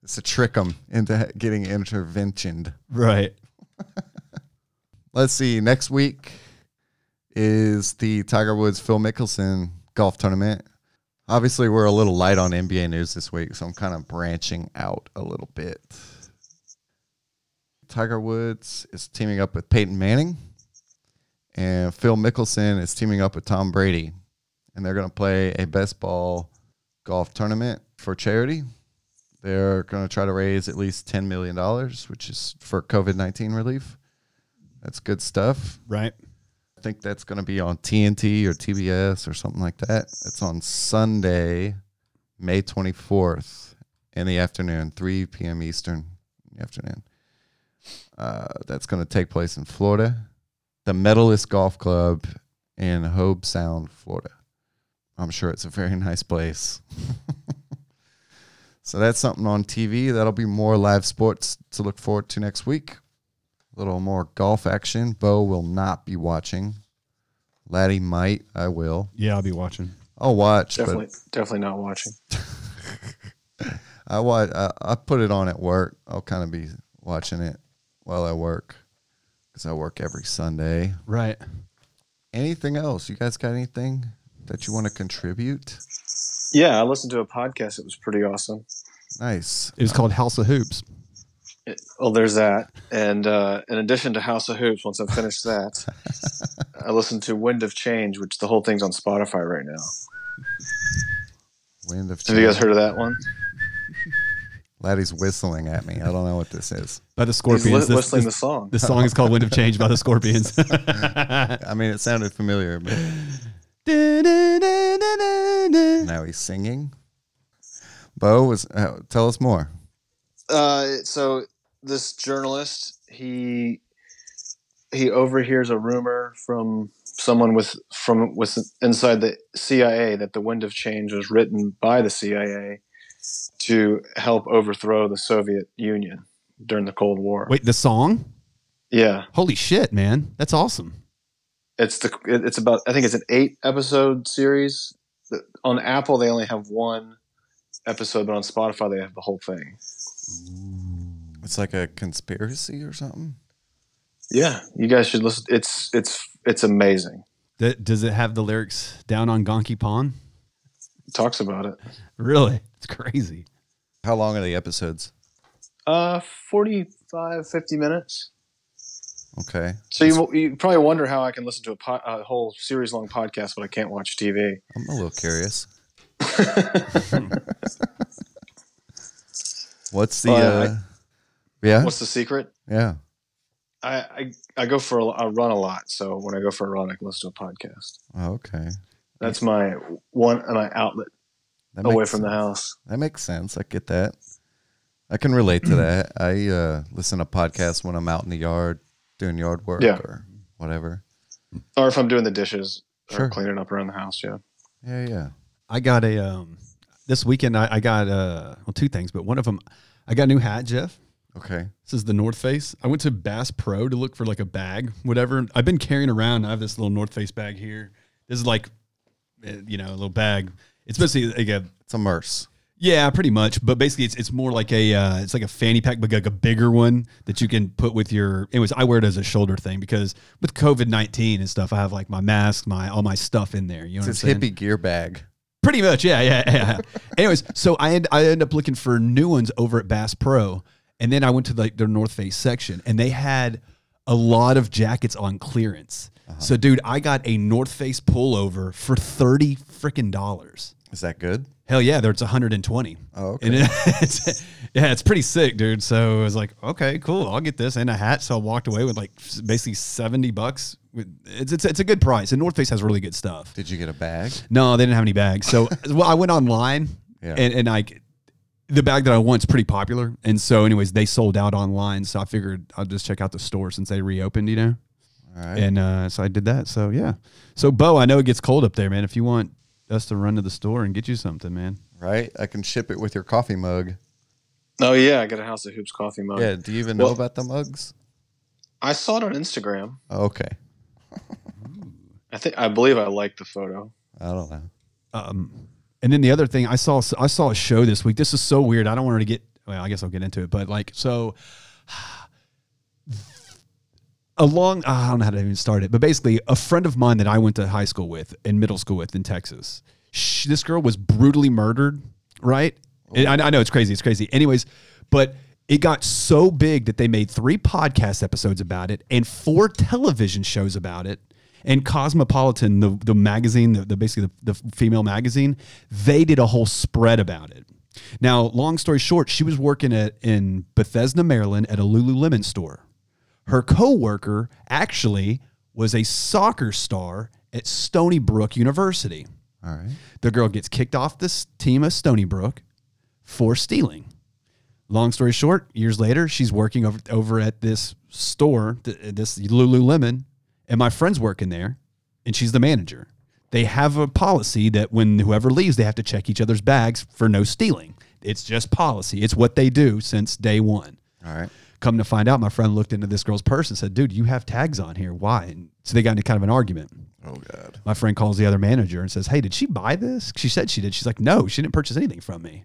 it's to trick them into getting interventioned. Right. [LAUGHS] Let's see. Next week is the Tiger Woods Phil Mickelson golf tournament. Obviously, we're a little light on NBA news this week, so I'm kind of branching out a little bit. Tiger Woods is teaming up with Peyton Manning, and Phil Mickelson is teaming up with Tom Brady, and they're going to play a best ball golf tournament for charity. They're going to try to raise at least $10 million, which is for COVID 19 relief. That's good stuff. Right. I think that's going to be on TNT or TBS or something like that. It's on Sunday, May 24th in the afternoon, 3 p.m. Eastern in the afternoon. Uh, that's going to take place in Florida, the Medalist Golf Club in Hobe Sound, Florida. I'm sure it's a very [LAUGHS] nice place. [LAUGHS] so that's something on TV. That'll be more live sports to look forward to next week. A little more golf action. Bo will not be watching. Laddie might. I will. Yeah, I'll be watching. I'll watch, Definitely, definitely not watching. [LAUGHS] I watch. I, I put it on at work. I'll kind of be watching it while I work because I work every Sunday. Right. Anything else? You guys got anything that you want to contribute? Yeah, I listened to a podcast. It was pretty awesome. Nice. It was called House of Hoops. It, well, there's that, and uh, in addition to House of Hoops, once I've finished that, [LAUGHS] I listened to Wind of Change, which the whole thing's on Spotify right now. Wind of Have you guys heard of that one? Laddie's whistling at me. I don't know what this is. By the He's Scorpions. li- whistling this, the song. the song is called Wind of Change by the Scorpions. [LAUGHS] I mean, it sounded familiar, but Right. now he's singing. Bo was. Uh, tell us more. Uh, so this journalist he he overhears a rumor from someone with from with inside the CIA that the Wind of Change was written by the CIA, to help overthrow the Soviet Union during the Cold War. Wait, the song? Yeah, Holy shit, man. That's awesome. it's the it's about I think it's an eight episode series. On Apple, they only have one episode, but on Spotify, they have the whole thing. It's like a conspiracy or something. Yeah, you guys should listen. It's it's it's amazing. Th- Does it have the lyrics down on Gorky Park? It talks about it. Really? It's crazy. How long are the episodes? Uh, 45, 50 minutes. Okay. So you, you probably wonder how I can listen to a, po- a whole series long podcast, but I can't watch TV. I'm a little curious. [LAUGHS] What's the Well, I- uh Yeah? What's the secret? Yeah. I, I, I go for a, I run a lot, so when I go for a run, I can listen to a podcast. Okay. That's my one my outlet That away makes from the house. That makes sense. I get that. I can relate to [CLEARS THROAT] that. I uh, listen to podcasts when I'm out in the yard doing yard work Yeah. or whatever. Or if I'm doing the dishes Sure. or cleaning up around the house. Yeah. Yeah, yeah. I got a um this weekend I, I got uh well two things, but one of them I got a new hat, Jeff. Okay. This is the North Face. I went to Bass Pro to look for like a bag, whatever. I've been carrying around. I have this little North Face bag here. This is like, uh, you know, a little bag. It's basically like a It's a merce. yeah, pretty much. But basically, it's it's more like a uh, it's like a fanny pack, but like a bigger one that you can put with your. Anyways, I wear it as a shoulder thing because with COVID nineteen and stuff, I have like my mask, my all my stuff in there. You know It's what I'm hippie gear bag. Pretty much, yeah, yeah, [LAUGHS] yeah. Anyways, so I end, I end up looking for new ones over at Bass Pro, and then I went to like their North Face section, and they had a lot of jackets on clearance. So, dude, I got a North Face pullover for thirty freaking dollars. Is that good? Hell yeah, there it's 120. Oh, okay. It, [LAUGHS] it's, yeah, it's pretty sick, dude. So I was like, okay, cool, I'll get this and a hat. So I walked away with like basically 70 bucks. It's, it's, it's a good price. And North Face has really good stuff. Did you get a bag? No, they didn't have any bags. So, [LAUGHS] well, I went online Yeah. and, and like the bag that I want's pretty popular. And so, anyways, they sold out online. So I figured I'll just check out the store since they reopened, you know? All right. And uh, so I did that. So, yeah. So, Bo, I know it gets cold up there, man. If you want us to run to the store and get you something, man. right? I can ship it with your coffee mug. Oh yeah, I got a House of Hoops coffee mug. Yeah. Do you even know about the mugs? I saw it on Instagram. Oh, okay. [LAUGHS] I think I believe I liked the photo. I don't know. Um, and then the other thing I saw, I saw a show this week. This is so weird. I don't want to get. Well, I guess I'll get into it. But like, so along, I don't know how to even start it. But basically, a friend of mine that I went to high school with and middle school with in Texas. She, this girl was brutally murdered. Right? And I, I know it's crazy. It's crazy. Anyways, but. It got so big that they made three podcast episodes about it and four television shows about it and Cosmopolitan, the the magazine, the, the basically the, the female magazine, they did a whole spread about it. Now, long story short, she was working at in Bethesda, Maryland, at a Lululemon store. Her coworker actually was a soccer star at Stony Brook University. All right. The girl gets kicked off this team of Stony Brook for stealing. Long story short, years later, she's working over over at this store, th- this Lululemon, and my friend's working there, and she's the manager. They have a policy that when whoever leaves, they have to check each other's bags for no stealing. It's just policy. It's what they do since day one. All right. Come to find out, my friend looked into this girl's purse and said, "Dude, you have tags on here. Why?" And so they got into kind of an argument. Oh God. My friend calls the other manager and says, Hey, did she buy this? She said she did. She's like, No, she didn't purchase anything from me.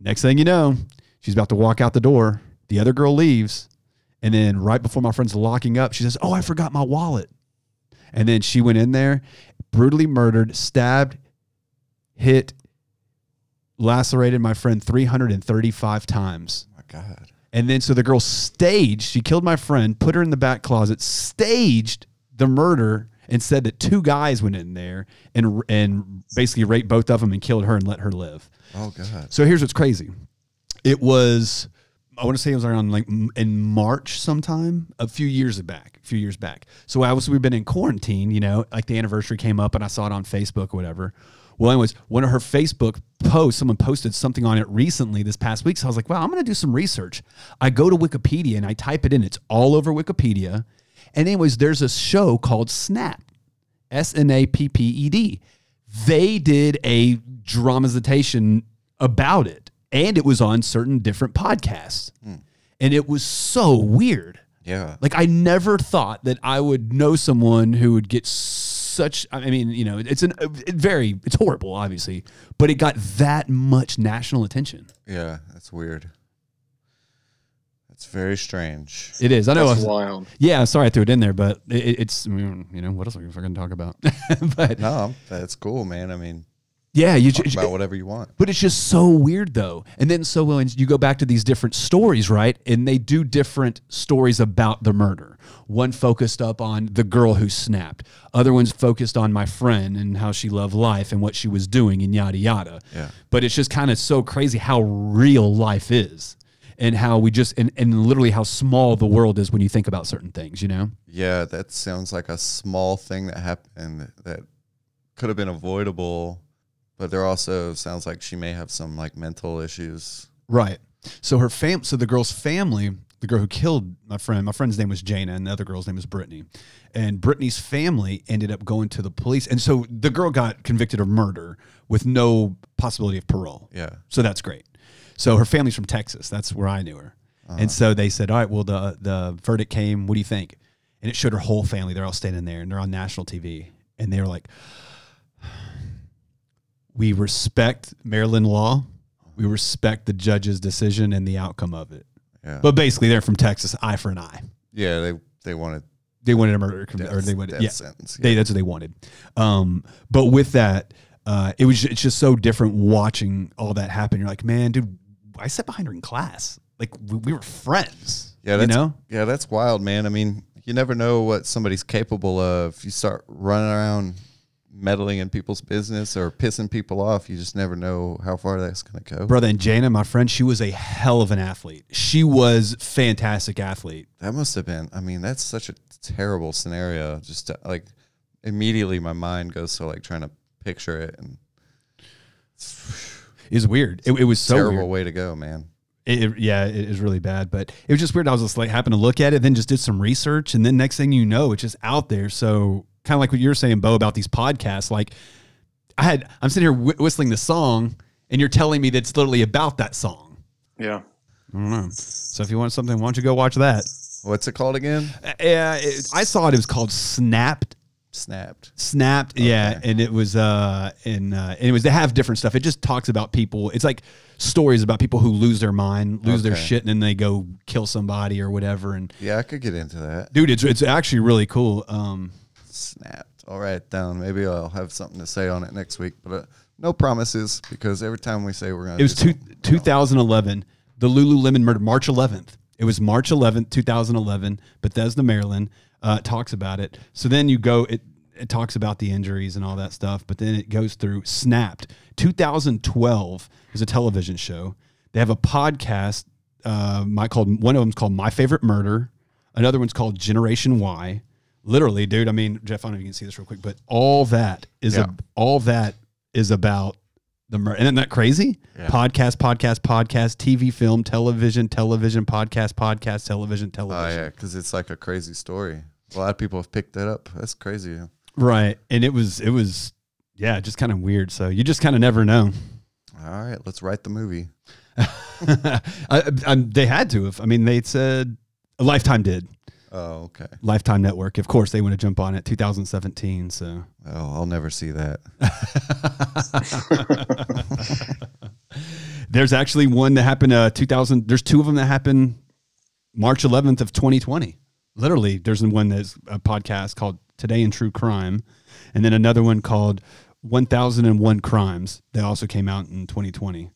Next thing you know, she's about to walk out the door. The other girl leaves. And then right before my friend's locking up, she says, Oh, I forgot my wallet. And then she went in there, brutally murdered, stabbed, hit, lacerated my friend 335 times. My God. And then so the girl staged, she killed my friend, put her in the back closet, staged the murder and said that two guys went in there and and basically raped both of them and killed her and let her live. Oh God. So here's what's crazy. It was I want to say it was around like in March sometime a few years back, a few years back. So I was we've been in quarantine, you know, like the anniversary came up and I saw it on Facebook or whatever. Well, anyways, one of her Facebook posts, someone posted something on it recently this past week. So I was like, wow, I'm going to do some research. I go to Wikipedia and I type it in. It's all over Wikipedia. And anyways, there's a show called Snap, S N A P P E D. They did a dramatization about it, and it was on certain different podcasts, hmm. and it was so weird. Yeah. Like I never thought that I would know someone who would get such. I mean, you know, it's an it very it's horrible, obviously, but it got that much national attention. Yeah. That's weird. That's very strange. It is. I know. That's I was- wild. yeah, sorry I threw it in there, but it, it's you know what else are we gonna fucking talk about? [LAUGHS] but No, that's cool, man. I mean, yeah, you talk ju- about whatever you want. But it's just so weird though. And then so when you go back to these different stories, right? And they do different stories about the murder. One focused up on the girl who snapped. Other ones focused on my friend and how she loved life and what she was doing and yada yada. Yeah. But it's just kind of so crazy how real life is. And how we just and, and literally how small the world is when you think about certain things, you know? Yeah, that sounds like a small thing that happened that could have been avoidable, but there also sounds like she may have some like mental issues. Right. So her fam so the girl's family, the girl who killed my friend, my friend's name was Jayna and the other girl's name was Brittany. And Brittany's family ended up going to the police. And so the girl got convicted of murder with no possibility of parole. Yeah. So that's great. So her family's from Texas. That's where I knew her. Uh-huh. And so they said, "All right, well the the verdict came. What do you think?" And it showed her whole family. They're all standing there, and they're on national TV, and they were like, "We respect Maryland law. We respect the judge's decision and the outcome of it." Yeah. But basically, they're from Texas, eye for an eye. yeah, they they wanted They wanted a murder, death, or they wanted, death yeah, sentence. they, that's what they wanted. Um, but with that, uh, it was it's just so different watching all that happen. You're like, man, dude, I sat behind her in class. Like we, we were friends. Yeah, you know. yeah, that's wild, man. I mean, you never know what somebody's capable of. You start running around meddling in people's business or pissing people off. You just never know how far that's going to go. Brother and Jayna, my friend, she was a hell of an athlete. She was fantastic athlete. That must have been. I mean, that's such a terrible scenario. Just to, like immediately, my mind goes to like trying to picture it, and It was weird. It, it was so terrible weird. way to go, man. It, it- yeah, it is really bad, but it was just weird. I was just like happened to look at it, then just did some research, and then next thing you know, it's just out there. So kind of like what you're saying, Bo, about these podcasts. Like I had, I'm sitting here wh- whistling the song, and you're telling me that it's literally about that song. Yeah. I don't know. So if you want something, why don't you go watch that? What's it called again? Uh, Yeah, it, I saw it. It was called Snapped. Snapped. Snapped, yeah, and it was uh, and uh, anyways, they have different stuff. It just talks about people. It's like stories about people who lose their mind, lose their shit, and then they go kill somebody or whatever. And Yeah, I could get into that. dude, it's it's actually really cool. Um, Snapped. I'll write it down. Maybe I'll have something to say on it next week, but uh, no promises because every time we say we're going to, it was two, 2011, the Lululemon murder, March 11th. It was March 11th, 2011, Bethesda, Maryland. Uh, talks about it. So then you go, it, it talks about the injuries and all that stuff, but then it goes through Snapped. 2012 is a television show. They have a podcast. Uh, my called one of them's called My Favorite Murder. Another one's called Generation Why. Literally, dude. I mean, Jeff, I don't know if you can see this real quick, but all that is Yeah. a, all that is about the murder. Isn't that crazy? Yeah. Podcast, podcast, podcast, TV, film, television, television, podcast, podcast, television, Oh television. yeah, because it's like a crazy story. A lot of people have picked that up. That's crazy. Right. And it was, it was, yeah, just kind of weird. So you just kind of never know. All right, let's write the movie. [LAUGHS] I, I, they had to have. I mean, they said Lifetime did. Oh, okay. Lifetime Network. Of course, they want to jump on it. 2017. So Oh, I'll never see that. [LAUGHS] there's actually one that happened. Uh, 2000. There's two of them that happened March 11th of 2020. Literally, there's one that's a podcast called Today in True Crime, and then another one called 1001 Crimes. They also came out in 2020.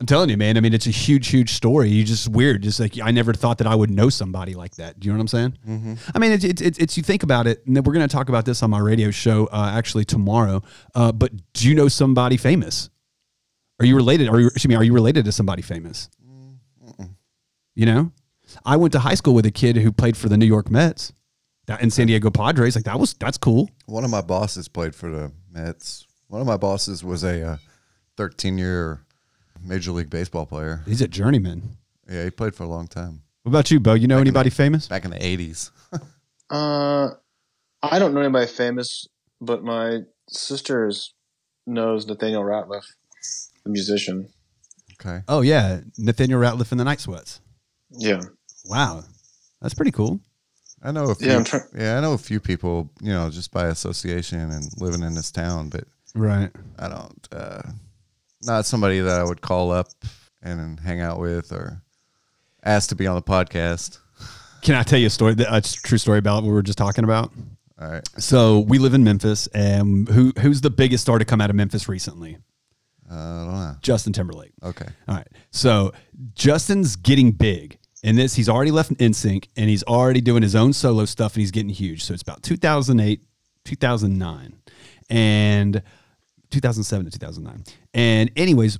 I'm telling you, man. I mean, it's a huge, huge story. You just weird. Just like I never thought that I would know somebody like that. Do you know what I'm saying? Mm-hmm. I mean, it's, it's, it's, it's you think about it, and then we're going to talk about this on my radio show uh, actually tomorrow. Uh, but do you know somebody famous? Are you related? Are you excuse me? Are you related to somebody famous? You know, I went to high school with a kid who played for the New York Mets, that in San Diego Padres. Like that was that's cool. One of my bosses played for the Mets. One of my bosses was a uh, 13 year Major League Baseball player. He's a journeyman. Yeah, he played for a long time. What about you, Bo? You know Back in anybody famous? Back in the 80s. [LAUGHS] Uh, I don't know anybody famous, but my sister knows Nathaniel Rateliff, the musician. Okay. Oh yeah, Nathaniel Rateliff and the Night Sweats. Yeah, Wow, that's pretty cool. I know a few. Yeah, Yeah, I'm try- I know a few people. You know, just by association and living in this town, but Right. I don't. Uh, not somebody that I would call up and hang out with or ask to be on the podcast. Can I tell you a story? A true story about what we were just talking about. All right. So we live in Memphis, and who who's the biggest star to come out of Memphis recently? Uh, I don't know. Justin Timberlake. Okay. All right. So Justin's getting big. In this, he's already left NSYNC and he's already doing his own solo stuff and he's getting huge. So it's about 2008, 2009, and 2007 to 2009. And, anyways,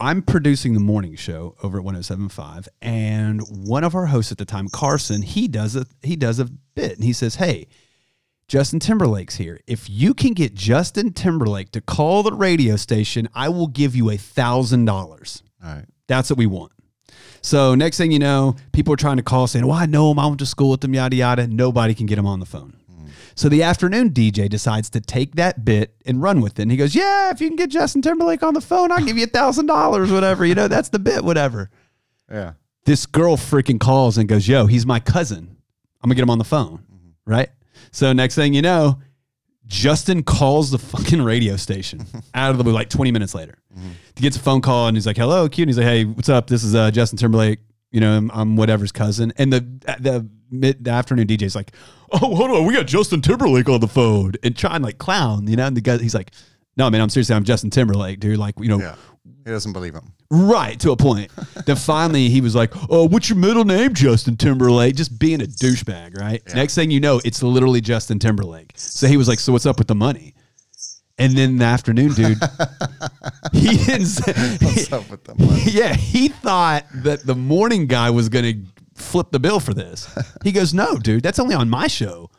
I'm producing the morning show over at 1075 and one of our hosts at the time Carson he does a he does a bit and he says hey Justin Timberlake's here. If you can get Justin Timberlake to call the radio station, I will give you a thousand dollars. All right. That's what we want. So next thing you know, people are trying to call saying, "Well, I know him. I went to school with him. Yada yada." Nobody can get him on the phone. So the afternoon DJ decides to take that bit and run with it. And he goes, "Yeah, if you can get Justin Timberlake on the phone, I'll give you a thousand dollars, whatever. You know, that's the bit, whatever." Yeah. This girl freaking calls and goes, "Yo, he's my cousin. I'm gonna get him on the phone." Mm-hmm. Right. So next thing you know, Justin calls the fucking radio station [LAUGHS] out of the blue, like 20 minutes later. Mm-hmm. He gets a phone call and he's like, "Hello, Q." And he's like, "Hey, what's up? This is uh, Justin Timberlake. You know, I'm, I'm whatever's cousin." And the uh, the mid the afternoon DJ's like, "Oh, hold on, we got Justin Timberlake on the phone," and trying like clown, you know. And the guy, he's like, "No, man, I'm seriously, I'm Justin Timberlake, dude. Like, you know, Yeah. He doesn't believe him. Right to a point. then [LAUGHS] finally he was like, "Oh, what's your middle name, Justin Timberlake?" Just being a douchebag, right? Next thing you know, it's literally Justin Timberlake. So he was like, "So what's up with the money?" And then in the afternoon, dude, [LAUGHS] he didn't. Say, What's up with them? money? [LAUGHS] yeah, he thought that the morning guy was gonna flip the bill for this. He goes, "No, dude, that's only on my show.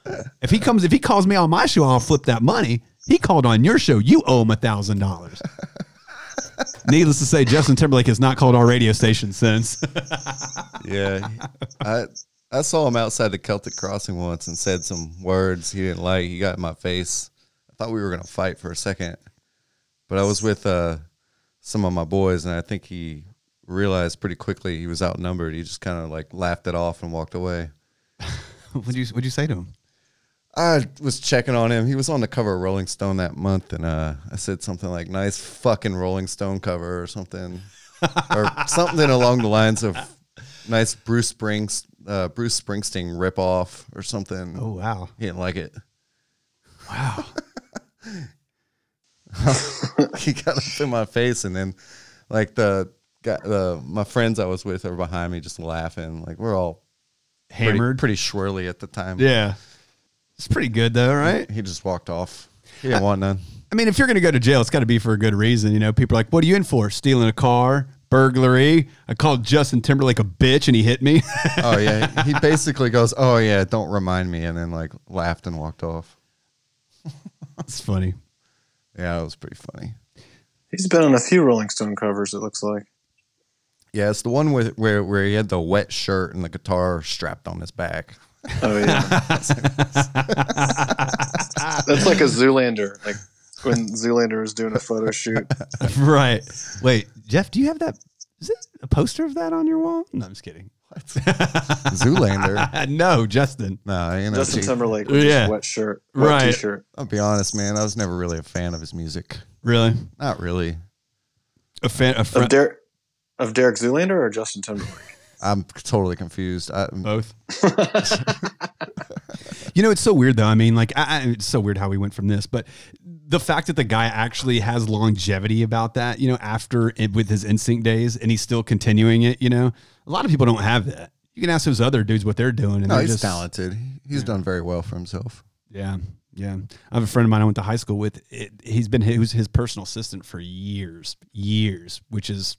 If he comes, if he calls me on my show, I'll flip that money. He called on your show. You owe him a thousand dollars." Needless to say, Justin Timberlake has not called our radio station since. [LAUGHS] Yeah. I I saw him outside the Celtic Crossing once and said some words he didn't like. He got in my face. I thought we were gonna fight for a second, but I was with uh, some of my boys, and I think he realized pretty quickly he was outnumbered. He just kind of like laughed it off and walked away. [LAUGHS] what'd you What'd you say to him? I was checking on him. He was on the cover of Rolling Stone that month, and uh, I said something like "nice fucking Rolling Stone cover" or something, or [LAUGHS] something along the lines of "nice Bruce Springs, uh, Bruce Springsteen rip off" or something. Oh wow, He didn't like it. wow. [LAUGHS] he got up in my face, and then like the guy, uh, the my friends I was with are behind me, just laughing. Like we're all Hammered. pretty swirly at the time. Yeah, it's pretty good though, right? He just walked off. He didn't want none. I mean, if you're gonna go to jail, it's got to be for a good reason. You know, people are like, "What are you in for? Stealing a car." Burglary. I called Justin Timberlake a bitch and he hit me. [LAUGHS] Oh yeah, he basically goes, "Oh yeah, don't remind me," and then like laughed and walked off. It's funny. Yeah, it was pretty funny. he's been on a few Rolling Stone covers. It looks like. Yeah, it's the one with where where he had the wet shirt and the guitar strapped on his back. Oh yeah, [LAUGHS] that's like a Zoolander. Like when Zoolander was doing a photo shoot. [LAUGHS] right. Wait, Jeff, do you have that? Is it a poster of that on your wall? No, I'm just kidding. [LAUGHS] Zoolander. no, Justin. no, you know, Justin gee, Timberlake with Yeah. his wet shirt, wet Right. t-shirt. I'll be honest, man. I was never really a fan of his music. Really? Not really. A fan? A Of friend? Derek, of Derek Zoolander or Justin Timberlake? I'm totally confused. I, Both. [LAUGHS] [LAUGHS] you know, it's so weird though. I mean, like, I, I, it's so weird how we went from this, but the fact that the guy actually has longevity about that, you know, after it, with his NSYNC days, and he's still continuing it. You know, a lot of people don't have that. You can ask those other dudes what they're doing, and no, they're he's just, talented. He's done very well for himself. Yeah, yeah. I have a friend of mine I went to high school with. It, he's been he was his personal assistant for years, years, which is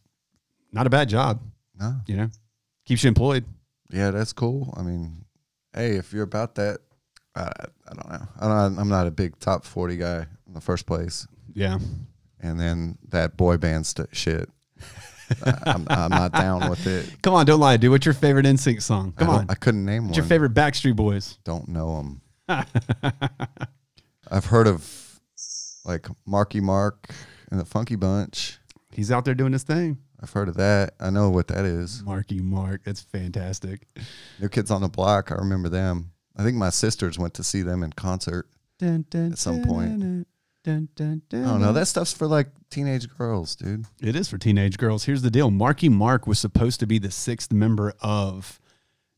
not a bad job. No, You know, keeps you employed. yeah, that's cool. I mean, hey, if you're about that, I, I don't know. I'm not, I'm not a big top forty guy in the first place, Yeah. and then that boy band st- shit. I- I'm, I'm not down with it. [LAUGHS] Come on, don't lie, dude. What's your favorite NSYNC song? Come I on. I couldn't name What's one. your favorite Backstreet Boys? Don't know them. [LAUGHS] I've heard of like Marky Mark and the Funky Bunch. He's out there doing his thing. I've heard of that. I know what that is. Marky Mark. That's fantastic. New Kids on the Block. I remember them. I think my sisters went to see them in concert. At some point. I don't know. That stuff's for like teenage girls, dude. It is for teenage girls. Here's the deal Marky Mark was supposed to be the sixth member of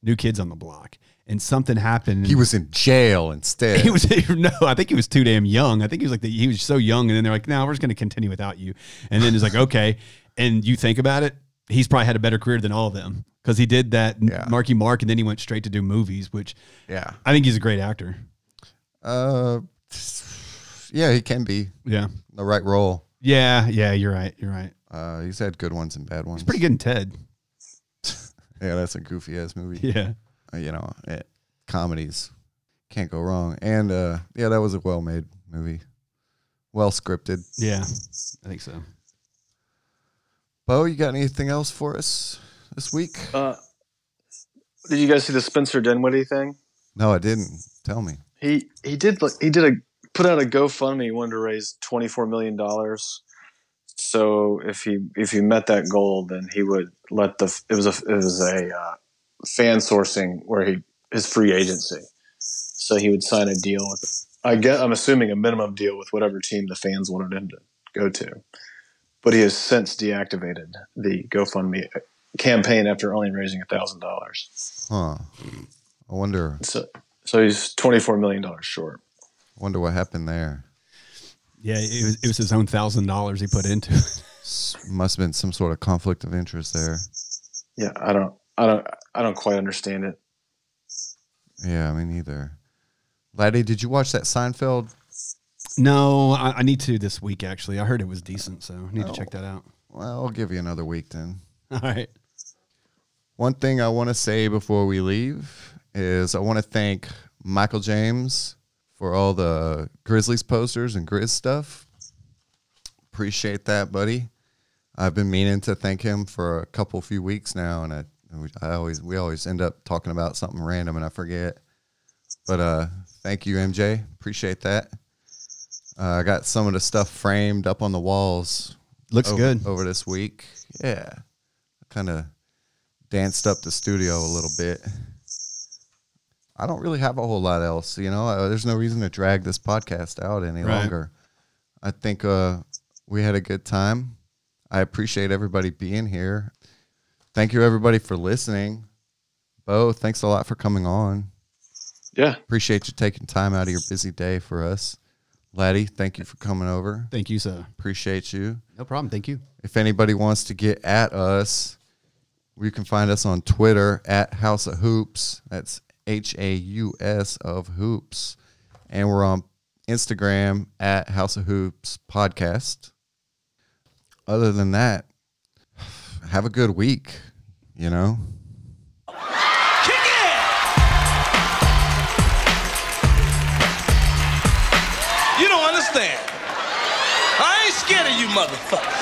New Kids on the Block, and something happened. He was in jail instead. [LAUGHS] He was [LAUGHS] no, I think he was too damn young. I think he was like the, he was so young, and then they're like, "No, we're just going to continue without you." And then he's like, [LAUGHS] "Okay." And you think about it, he's probably had a better career than all of them because he did that Yeah. Marky Mark, and then he went straight to do movies, which yeah. I think he's a great actor. Uh, yeah, he can be Yeah, the right role. yeah, yeah. You're right. You're right. Uh, he's had good ones and bad ones. He's pretty good in Ted. [LAUGHS] Yeah, that's a goofy ass movie. [LAUGHS] Yeah. Uh, you know, it, comedies can't go wrong. And uh, yeah, that was a well made movie, well scripted. Yeah, I think so. Bo, you got anything else for us this week? Uh, did you guys see the Spencer Dinwiddie thing? No, I didn't. Tell me. He he did like he did a put out a GoFundMe. He wanted to raise twenty four million dollars. So if he if he met that goal, then he would let the it was a it was a uh, fan sourcing where he his free agency. So he would sign a deal with I get I'm assuming a minimum deal with whatever team the fans wanted him to go to. But he has since deactivated the GoFundMe campaign after only raising a thousand dollars. Huh. I wonder. So so he's twenty four million dollars short. I wonder what happened there. Yeah, it was, it was his own thousand dollars he put into it. [LAUGHS] Must have been some sort of conflict of interest there. Yeah, I don't, I don't, I don't quite understand it. Yeah, me neither. Laddie, did you watch that Seinfeld? No, I, I need to this week actually. I heard it was decent, so I need to Oh. check that out. Well, I'll give you another week then. [LAUGHS] All right. One thing I want to say before we leave is I want to thank Michael James for all the Grizzlies posters and Grizz stuff. Appreciate that, buddy. I've been meaning to thank him for a couple few weeks now, and I, I always we always end up talking about something random and I forget. But uh, thank you, MJ. Appreciate that. Uh, I got some of the stuff framed up on the walls Looks over, good. over this week. Yeah, kind of danced up the studio a little bit. I don't really have a whole lot else, you know. Uh, there's no reason to drag this podcast out any Right. longer. I think uh, we had a good time. I appreciate everybody being here. Thank you, everybody, for listening. Bo, thanks a lot for coming on. Yeah, Appreciate you taking time out of your busy day for us. Laddie, thank you for coming over. Thank you, sir. Appreciate you. No problem. Thank you. If anybody wants to get at us, you can find us on Twitter at House of Hoops. That's H A U S of Hoops. And we're on Instagram at House of Hoops Podcast. Other than that, [SIGHS] have a good week, you know? You motherfuckers.